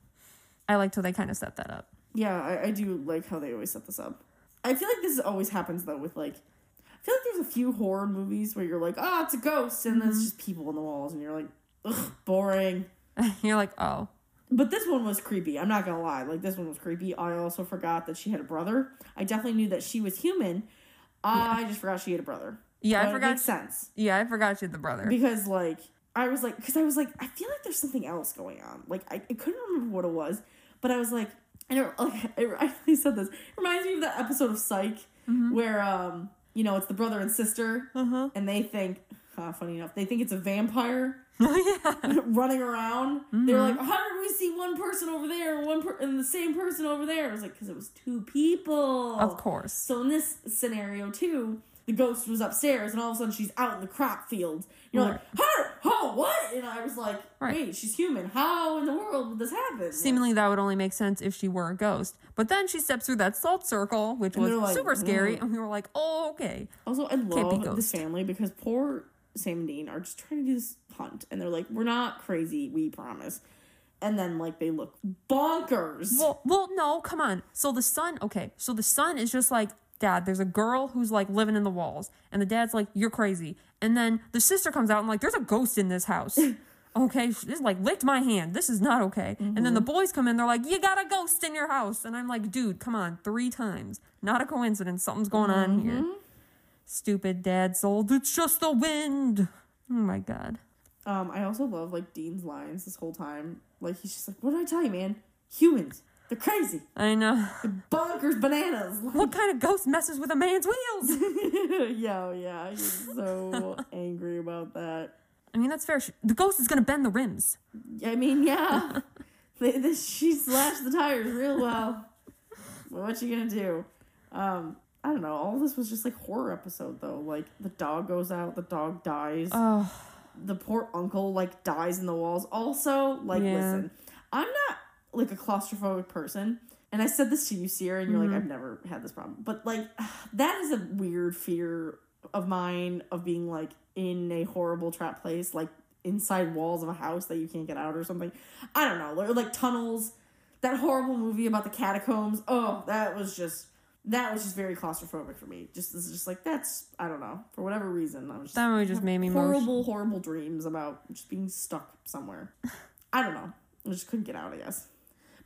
I liked how they kind of set that up. Yeah, I, I do like how they always set this up. I feel like this always happens though with like I feel like there's a few horror movies where you're like, oh, it's a ghost, and then it's mm-hmm. just people in the walls, and you're like, ugh, boring. You're like, oh, But this one was creepy. I'm not gonna lie. Like this one was creepy. I also forgot that she had a brother. I definitely knew that she was human. I just forgot she had a brother. yeah, But I It forgot. makes sense Yeah, I forgot you had the brother. because like I was like, because I was like, I feel like there's something else going on. Like I, I couldn't remember what it was, but I was like, I don't. Like, I, I really said this. It reminds me of that episode of Psych where um you know it's the brother and sister Uh-huh. and they think. Uh, funny enough, they think it's a vampire Oh yeah. running around. They're like, how did we see one person over there and one per- and the same person over there? I was like, because it was two people. Of course. So in this scenario too, the ghost was upstairs, and all of a sudden she's out in the crop field. You're like, how? Oh, what? And I was like, Right. wait, she's human. How in the world would this happen? Seemingly that would only make sense if she were a ghost. But then she steps through that salt circle, which And was like, super scary, "Mm." and we were like, oh, okay. Also, I love this family because poor Sam and Dean are just trying to do this hunt, and they're like, we're not crazy, we promise. And then like they look bonkers. Well, well, no, come on. So the son, okay, so the son is just like, Dad, there's a girl who's like living in the walls, and the dad's like, you're crazy. And then the sister comes out and like, there's a ghost in this house. Okay, this like licked my hand. This is not okay. And then the boys come in, they're like, you got a ghost in your house. And I'm like, dude, come on, three times. Not a coincidence. Something's going on here. Stupid dad sold. It's just the wind. Oh my god. Um, I also love like Dean's lines this whole time. Like he's just like, "What did I tell you, man? Humans, they're crazy, I know. they're bonkers, bananas." What kind of ghost messes with a man's wheels? yeah, yeah, he's so angry about that. I mean, that's fair. The ghost is gonna bend the rims. I mean, yeah. They- this- she slashed the tires real well. But what you gonna do? Um, I don't know. All this was just like horror episode though. Like the dog goes out, the dog dies. Oh, the poor uncle like dies in the walls. Also, like Yeah. listen, I'm not like a claustrophobic person. And I said this to you, Sierra, and you're Mm-hmm. like, I've never had this problem. But like that is a weird fear of mine of being like in a horrible trap place, like inside walls of a house that you can't get out or something. I don't know. Or like tunnels. That horrible movie about the catacombs. Oh, that was just that was just very claustrophobic for me. Just it's just like that's I don't know. For whatever reason, I was just that movie just made me emotional. horrible, horrible dreams about just being stuck somewhere. I don't know. I just couldn't get out, I guess.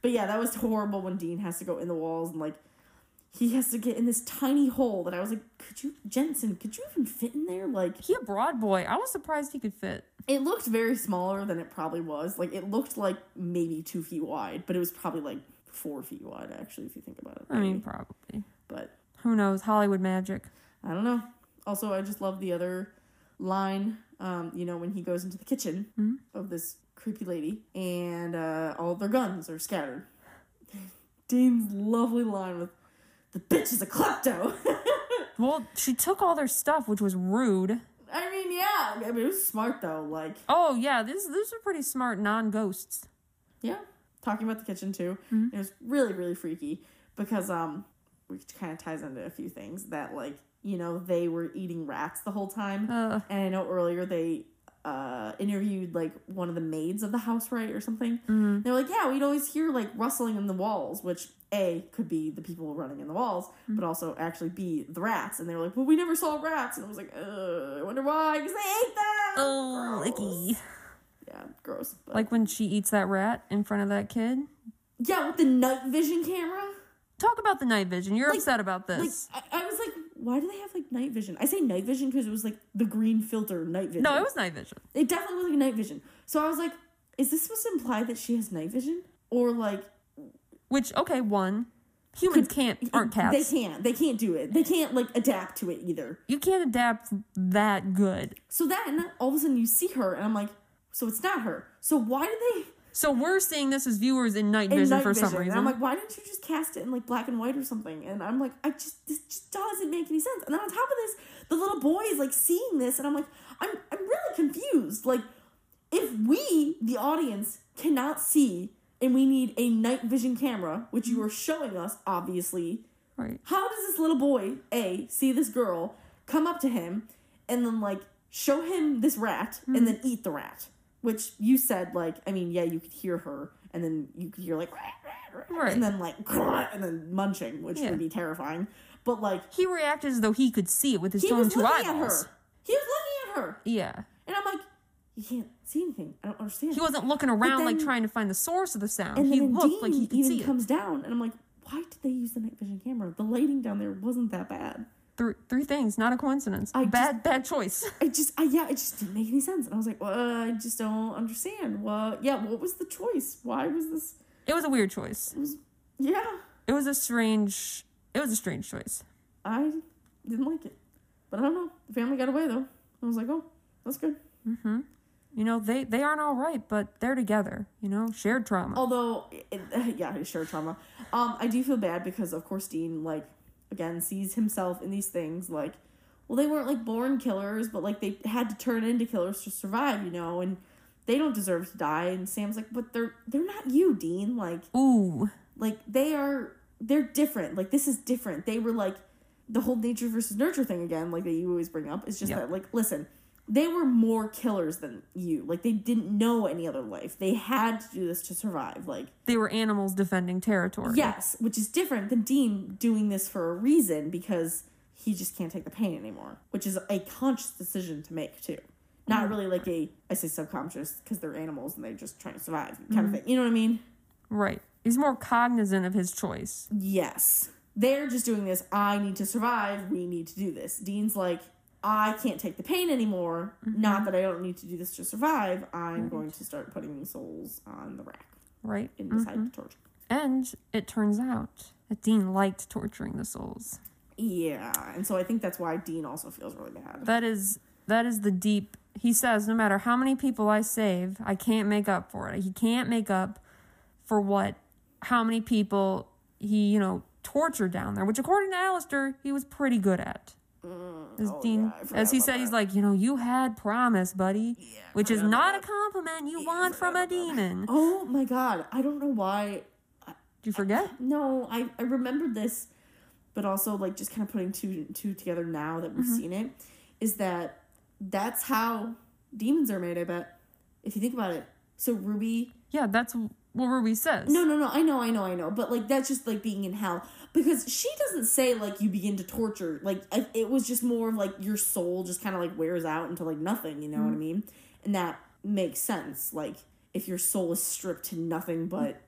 But yeah, that was horrible when Dean has to go in the walls and like he has to get in this tiny hole that I was like, could you Jensen, could you even fit in there? Like He a broad boy. I was surprised he could fit. it looked very smaller than it probably was. Like it looked like maybe two feet wide, but it was probably like four feet wide actually, if you think about it. I mean, probably. but Who knows? Hollywood magic. I don't know. Also, I just love the other line. Um, you know, when he goes into the kitchen of this creepy lady, and uh, all their guns are scattered. Dean's lovely line with, "The bitch is a klepto." Well, she took all their stuff, which was rude. I mean, yeah. I mean, it was smart though. Like, Oh yeah, this these are pretty smart non-ghosts. yeah, talking about the kitchen too. It was really, really freaky because um, which kind of ties into a few things that like you know they were eating rats the whole time. Uh, And I know earlier they uh, interviewed like one of the maids of the house, right, or something. Mm-hmm. They're like, yeah, we'd always hear like rustling in the walls, which a could be the people running in the walls, Mm-hmm. but also actually be the rats. And they were like, well, we never saw rats, and I was like, uh, I wonder why, because they ate them. oh, Gross. icky. Yeah, gross. But Like when she eats that rat in front of that kid. yeah, with the night vision camera. Talk about the night vision. You're Like- upset about Like this. I, I was like, why do they have like night vision? I say night vision because it was like the green filter night vision. no, it was night vision. It definitely was like night vision. So I was like, is this supposed to imply that she has night vision? Or like Which okay, one, humans can't aren't cats. They can't. They can't do it. They can't like adapt to it either. You can't adapt that good. So then all of a sudden you see her and I'm like, so it's not her. So why do they So we're seeing this as viewers in night in vision night for vision? some And reason. I'm like, why didn't you just cast it in like black and white or something? And I'm like, I just this just doesn't make any sense. And then on top of this, the little boy is like seeing this and I'm like, I'm I'm really confused. Like if we, the audience, cannot see and we need a night vision camera, which you are showing us, obviously, right. how does this little boy, A, see this girl, come up to him, and then, like, show him this rat, and mm-hmm. then eat the rat? Which you said, like, I mean, yeah, you could hear her, and then you could hear, like, Right. and then, like, and then munching, which Yeah. would be terrifying. But, like, He reacted as though he could see it with his he own was two looking eyeballs. at her. He was looking at her. Yeah. And I'm like, you can't see anything. I don't understand. He wasn't looking around like trying to find the source of the sound. and he then looked Dean like he could even see it. comes down, and I'm like, why did they use the night vision camera? The lighting down there wasn't that bad. Three, three things, not a coincidence. I bad, bad choice. I just, I, yeah, it just didn't make any sense. And I was like, well, I just don't understand. What, yeah, what was the choice? Why was this? It was a weird choice. It was, yeah, It was a strange. It was a strange choice. I didn't like it. But I don't know. The family got away though. I was like, oh, that's good. You know, they they aren't all right, but they're together. You know, shared trauma. Although, it, yeah, shared trauma. Um, I do feel bad because, of course, Dean, like, again, sees himself in these things. Like, well, they weren't like born killers, but like they had to turn into killers to survive, you know, and they don't deserve to die. And Sam's like, but they're they're not you, Dean. Like, Ooh, like they are they're different like this is different they were like the whole nature versus nurture thing again like that you always bring up is just Yep. that like listen they were more killers than you like they didn't know any other life they had to do this to survive like they were animals defending territory. yes which is different than dean doing this for a reason because he just can't take the pain anymore which is a conscious decision to make too not mm-hmm. really like a i say subconscious because they're animals and they're just trying to survive kind of mm-hmm. thing you know what i mean Right. He's more cognizant of his choice. Yes. They're just doing this. I need to survive. We need to do this. Dean's like, I can't take the pain anymore. Mm-hmm. Not that I don't need to do this to survive. I'm going to start putting souls on the rack Right. and decide to torture. And it turns out that Dean liked torturing the souls. Yeah. And so I think that's why Dean also feels really bad. That is that is the deep he says no matter how many people I save, I can't make up for it. He can't make up for what how many people he, you know, tortured down there, which according to Alastair, he was pretty good at. As oh, Dean, yeah, as he said, he's like, you know, you had promise, buddy, Yeah, which is not a compliment you Yeah, want from a about that. demon. Oh my god, I don't know why. Did you forget? No, I I remembered this, but also like just kind of putting two two together now that we've Mm-hmm. seen it, is that that's how demons are made. I bet if you think about it. So Ruby Yeah, that's what Ruby says. No, no, no. I know, I know, I know. But like that's just like being in hell because she doesn't say like you begin to torture. Like I, it was just more of like your soul just kind of like wears out into like nothing. You know what I mean? And that makes sense. Like if your soul is stripped to nothing but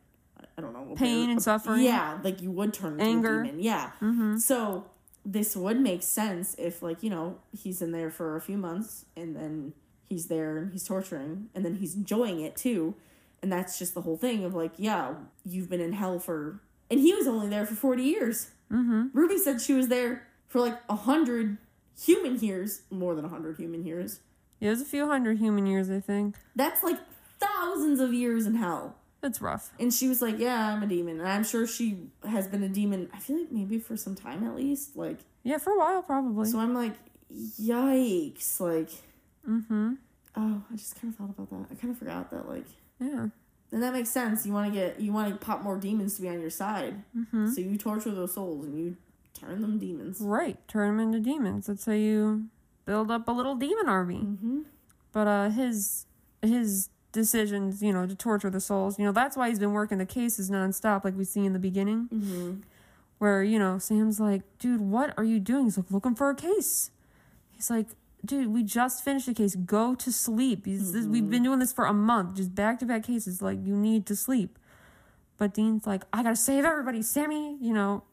I- don't know Pain and suffering. Yeah, like you would turn into Anger. a demon. Yeah. Mm-hmm. So this would make sense if like you know he's in there for a few months and then he's there and he's torturing and then he's enjoying it too and that's just the whole thing of like yeah you've been in hell for and he was only there for 40 years Mm-hmm. ruby said she was there for like a hundred human years more than a hundred human years Yeah, it was a few hundred human years, I think. that's like thousands of years in hell That's rough. and she was like yeah i'm a demon and i'm sure she has been a demon i feel like maybe for some time at least like Yeah, for a while, probably. So I'm like, yikes! Like, mm-hmm. oh, I just kind of thought about that. I kind of forgot that. Like, Yeah. and that makes sense. You want to get, you want to pop more demons to be on your side. Mm-hmm. So you torture those souls and you turn them demons. Right. Turn them into demons. That's how you build up a little demon army. Mm-hmm. But uh, his his decisions, you know, to torture the souls, you know, that's why he's been working the cases nonstop, like we see in the beginning, Mm-hmm. where you know Sam's like, "Dude, what are you doing?" He's like, "Looking for a case." He's like, "Dude, we just finished a case. Go to sleep. This, we've mm-hmm. been doing this for a month, just back to back cases. Like, you need to sleep." But Dean's like, "I gotta save everybody, Sammy." You know,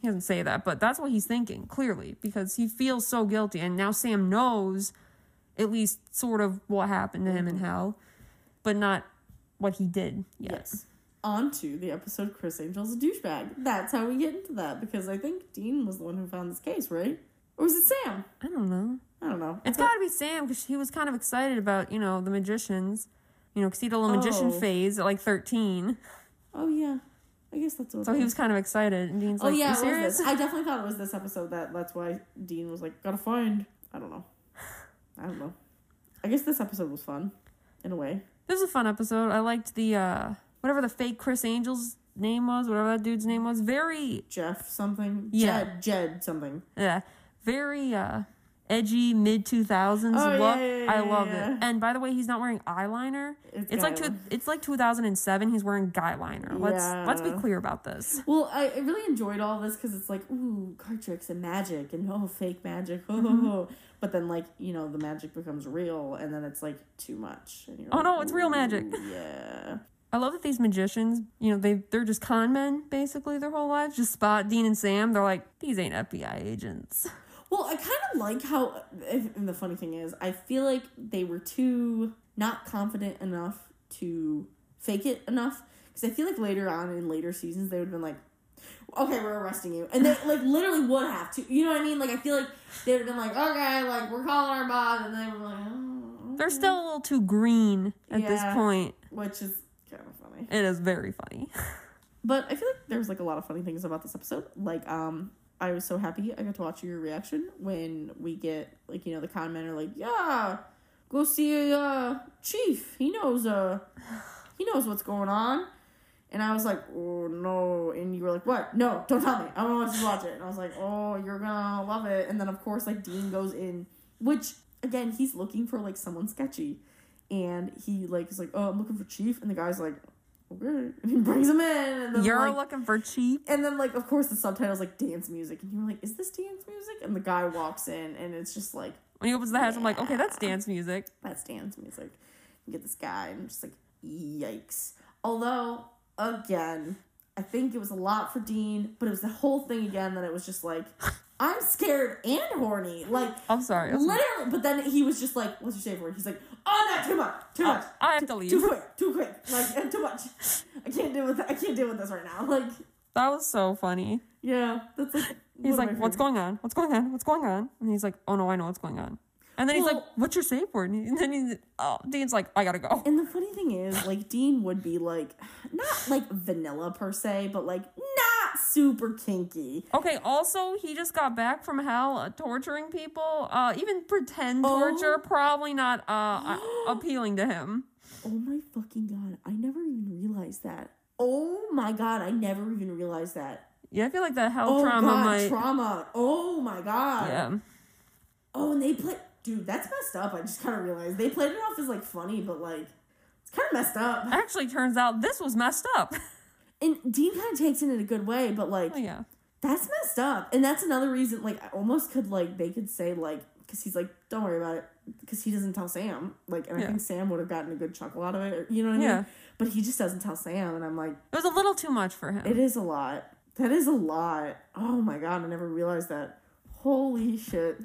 he doesn't say that, but that's what he's thinking clearly because he feels so guilty, and now Sam knows at least sort of what happened to him in mm-hmm. hell, but not what he did yet. Yes. On to the episode Criss Angel's a douchebag. That's how we get into that because I think Dean was the one who found this case, right? Or was it Sam? I don't know. I don't know. It's got to be Sam because he was kind of excited about you know the magicians, you know, because he had a little magician Oh. phase at like thirteen. Oh yeah, I guess that's what. so it he was kind of excited. And Dean's Oh like, yeah, "You it was serious?" this. I definitely thought it was this episode that that's why Dean was like, gotta find. I don't know. I don't know. I guess this episode was fun, in a way. This was a fun episode. I liked the uh whatever the fake Criss Angel's name was, whatever that dude's name was. Very Jeff something. Yeah. Jed. Jed something. yeah, very uh edgy mid two thousands Oh, yeah, look. yeah, I love yeah. it. And by the way, he's not wearing eyeliner. It's like two, it's like 2007. He's wearing guyliner. Let's let's be clear about this. Well, I, I really enjoyed all this because it's like, ooh, card tricks and magic and oh, fake magic. Oh, Mm-hmm. But then, like, you know, the magic becomes real and then it's like too much. And you're Oh, like, no, it's real magic. Yeah. I love that these magicians, you know, they they're just con men basically their whole lives. Just spot Dean and Sam. They're like, these ain't FBI agents. Well, I kind of like how, and the funny thing is, I feel like they were too not confident enough to fake it enough. Because I feel like later on in later seasons, they would have been like, okay, we're arresting you. And they, like, literally would have to. You know what I mean? Like, I feel like they would have been like, okay, like, we're calling our boss. And they were like, oh. They're still a little too green at this point. Which is kind of funny. It is very funny. But I feel like there was like a lot of funny things about this episode. Like, um, I was so happy I got to watch your reaction when we get like you know the con men are like, yeah, go see uh chief. He knows uh he knows what's going on. And I was like, oh no. And you were like, what? No, don't tell me. I want to watch it. And I was like, oh, you're gonna love it. And then of course like Dean goes in, which again he's looking for like someone sketchy, and he like is like, oh, I'm looking for chief. And the guy's like, okay. He brings him in. And then, You're like, looking for cheap. and then, like, of course, the subtitles like dance music, and you're like, "Is this dance music?" And the guy walks in, and it's just like, When he opens the hatch, I'm like, okay, that's dance music. "That's dance music." You get this guy, and I'm just like, "Yikes!" Although, again, I think it was a lot for Dean, but it was the whole thing again that it was just like, I'm scared and horny, like I'm sorry. I'm sorry. literally. But then he was just like, "What's your safe word?" He's like, "Oh, no, too much, too oh, much." I have to leave. Too quick, too quick, like and too much. I can't deal with I can't deal with this right now. Like, That was so funny. yeah, that's like. He's like, what's going on? What's going on? What's going on? And he's like, oh no, I know what's going on. And then he's like, "What's your safe word?" And then he's, oh, Dean's like, "I gotta go." And the funny thing is, like, Dean would be like, not like vanilla per se, but like not super kinky. Okay. Also, he just got back from hell, uh, torturing people. Uh, even pretend Oh. torture probably not uh, uh, appealing to him. Oh my fucking god, I never even realized that. Oh my god, I never even realized that. Yeah, I feel like that hell Oh trauma god, might. trauma. Oh my god. yeah. Oh, and they play. Dude, that's messed up. I just kind of realized they played it off as like funny, but like it's kind of messed up. Actually, turns out this was messed up. And Dean kind of takes it in a good way, but like oh yeah. that's messed up. And that's another reason. Like I almost could like they could say like because he's like don't worry about it because he doesn't tell Sam. Like and I think Sam would have gotten a good chuckle out of it. Or, you know what I mean? Yeah. But he just doesn't tell Sam, and I'm like, It was a little too much for him. it is a lot. That is a lot. Oh my god, I never realized that. Holy shit.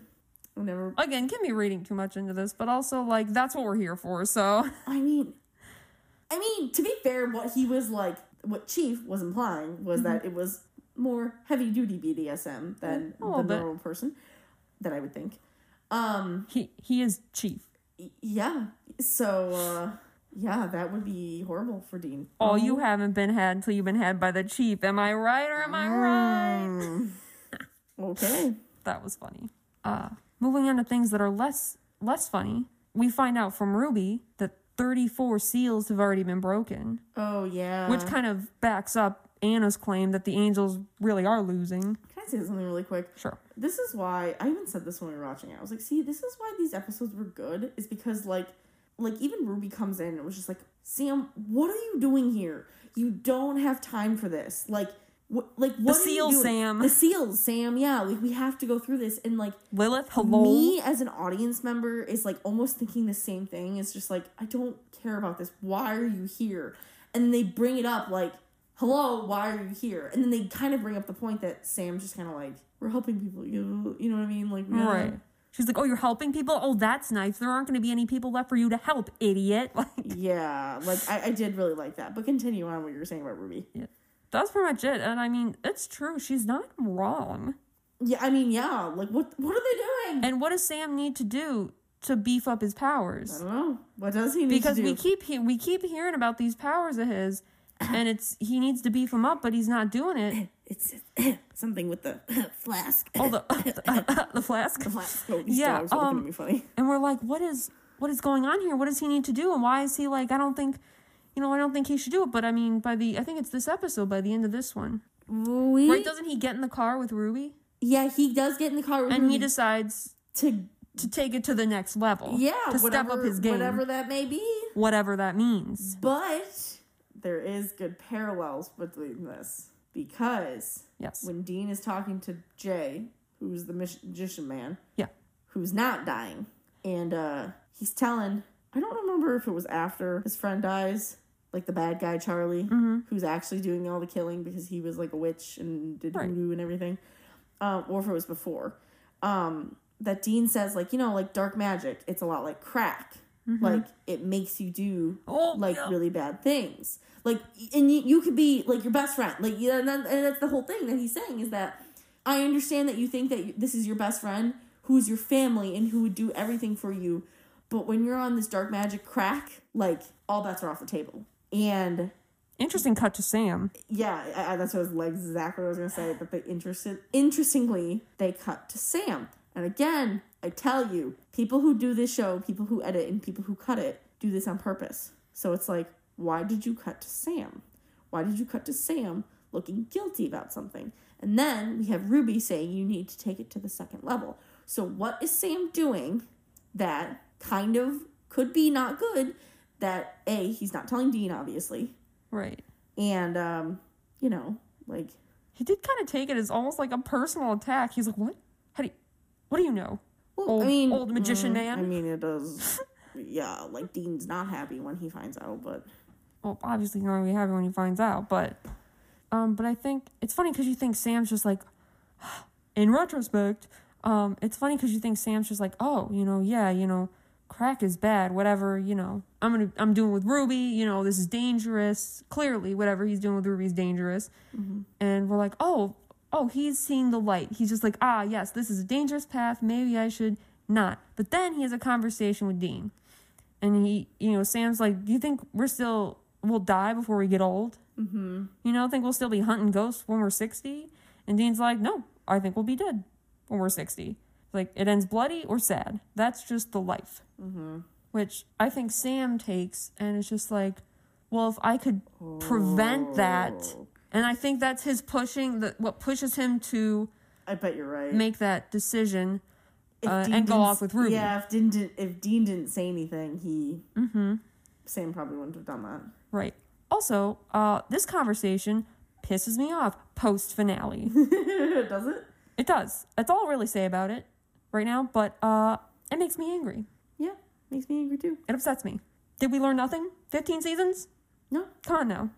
I never. Again, can be reading too much into this, but also like that's what we're here for. So I mean, I mean, to be fair, what he was like, what Chief was implying was that it was more heavy duty BDSM than Mm-hmm. Little the normal person, that I would think. Um, he he is chief. yeah. So, uh, yeah, that would be horrible for Dean. Oh, you haven't been had until you've been had by the chief. Am I right or am I right? Mm. okay. That was funny. Uh, moving on to things that are less less funny, we find out from Ruby that 34 seals have already been broken, Oh yeah. which kind of backs up Anna's claim that the angels really are losing. Can I say something really quick? Sure. This is why I even said this when we were watching it. I was like, see, this is why these episodes were good, is because like like even Ruby comes in and was just like, Sam, what are you doing here? You don't have time for this. Like what like what you seals. Sam. The seals, Sam, yeah. Like we have to go through this and like Lilith, hello. me as an audience member is like almost thinking the same thing. It's just like, I don't care about this. Why are you here? And they bring it up like, hello, why are you here? And then they kind of bring up the point that Sam's just kind of like, we're helping people. You, you know what I mean? Like, yeah. Right. She's like, "Oh, you're helping people. Oh, that's nice. There aren't going to be any people left for you to help, idiot." Like, Yeah, like I, I did really like that. But continue on what you were saying about Ruby. That's pretty much it. And I mean, it's true. She's not wrong. Yeah, I mean, yeah, like what what are they doing? And what does Sam need to do to beef up his powers? I don't know. What does he need Because to do? Because we keep he- we keep hearing about these powers of his, and it's he needs to beef them up, but he's not doing it. it's something with the flask. Oh, the the flask. the flask. Oh, Yeah, dogs are looking um. And we're like, what is what is going on here? What does he need to do? And why is he like? I don't think, you know, I don't think he should do it. But I mean, by the I think it's this episode. By the end of this one, We, right? Doesn't he get in the car with Ruby? yeah, he does get in the car with and Ruby he decides to to take it to the next level. yeah, to step up his game, whatever that may be. whatever that means. But there is good parallels between this because Yes. when Dean is talking to Jay, who's the magician man, Yeah. who's not dying, and uh, he's telling. I don't remember if it was after his friend dies, like the bad guy Charlie, Mm-hmm. who's actually doing all the killing because he was like a witch and did Right. voodoo and everything, um, or if it was before. Um, that Dean says like you know like dark magic, it's a lot like crack. Like it makes you do Mm-hmm. Oh, like yeah. really bad things. Like, and you, you could be like your best friend. Like, yeah, and, that, and that's the whole thing that he's saying is that I understand that you think that this is your best friend, who's your family, and who would do everything for you. But when you're on this dark magic crack, like all bets are off the table. And Interesting cut to Sam. yeah, I, I, that's what was, like exactly what I was gonna say. But they interested. Interestingly, they cut to Sam, and again, I tell you, people who do this show, people who edit, and people who cut it do this on purpose. So it's like, why did you cut to Sam? Why did you cut to Sam looking guilty about something? And then we have Ruby saying you need to take it to the second level. So what is Sam doing that kind of could be not good? That a he's not telling Dean obviously, Right. and um, you know, like He did kind of take it as almost like a personal attack. He's like, "What? How do? You, what do you know?" well, Old- I mean, old magician mm, man. I mean, it does. yeah, like Dean's not happy when he finds out, but Well, obviously, not really happy when he finds out, but, um, but I think it's funny because you think Sam's just like, in retrospect, um, it's funny because you think Sam's just like, oh, you know, yeah, you know, crack is bad, whatever, you know, I'm gonna, I'm doing with Ruby, you know, this is dangerous. Clearly, whatever he's doing with Ruby is dangerous, and we're like, oh, oh, he's seeing the light. He's just like, ah, yes, this is a dangerous path. Maybe I should not. But then he has a conversation with Dean. And he, you know, Sam's like, Do you think we're still, we'll die before we get old? Mm-hmm. You know, think we'll still be hunting ghosts when we're 60? And Dean's like, No, I think we'll be dead when we're 60. Like, it ends bloody or sad. That's just the life. Mm-hmm. Which I think Sam takes, and it's just like, well, if I could prevent that, and I think that's his pushing, that what pushes him to I bet you're right. make that decision uh, and go off with Ruby. Yeah, if Dean did, if Dean didn't say anything, he Mm-hmm. Sam probably wouldn't have done that. Right. Also, uh, this conversation pisses me off post finale. Does it? it does. That's all I'll really say about it right now, but uh, it makes me angry. Yeah, makes me angry too. It upsets me. Did we learn nothing? 15 seasons? No, Come on now.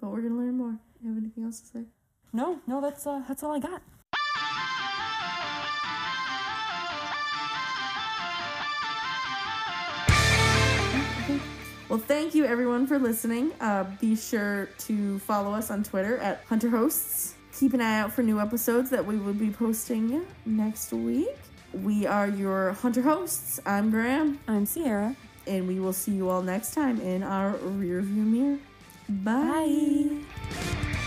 but we're gonna learn more. You have anything else to say? No, no, that's uh, that's all I got. Well, thank you everyone for listening. Uh, be sure to follow us on Twitter at Hunter Hosts. Keep an eye out for new episodes that we will be posting next week. We are your Hunter Hosts. I'm Graham, I'm Sierra. and we will see you all next time in our rearview mirror. Bye. Bye.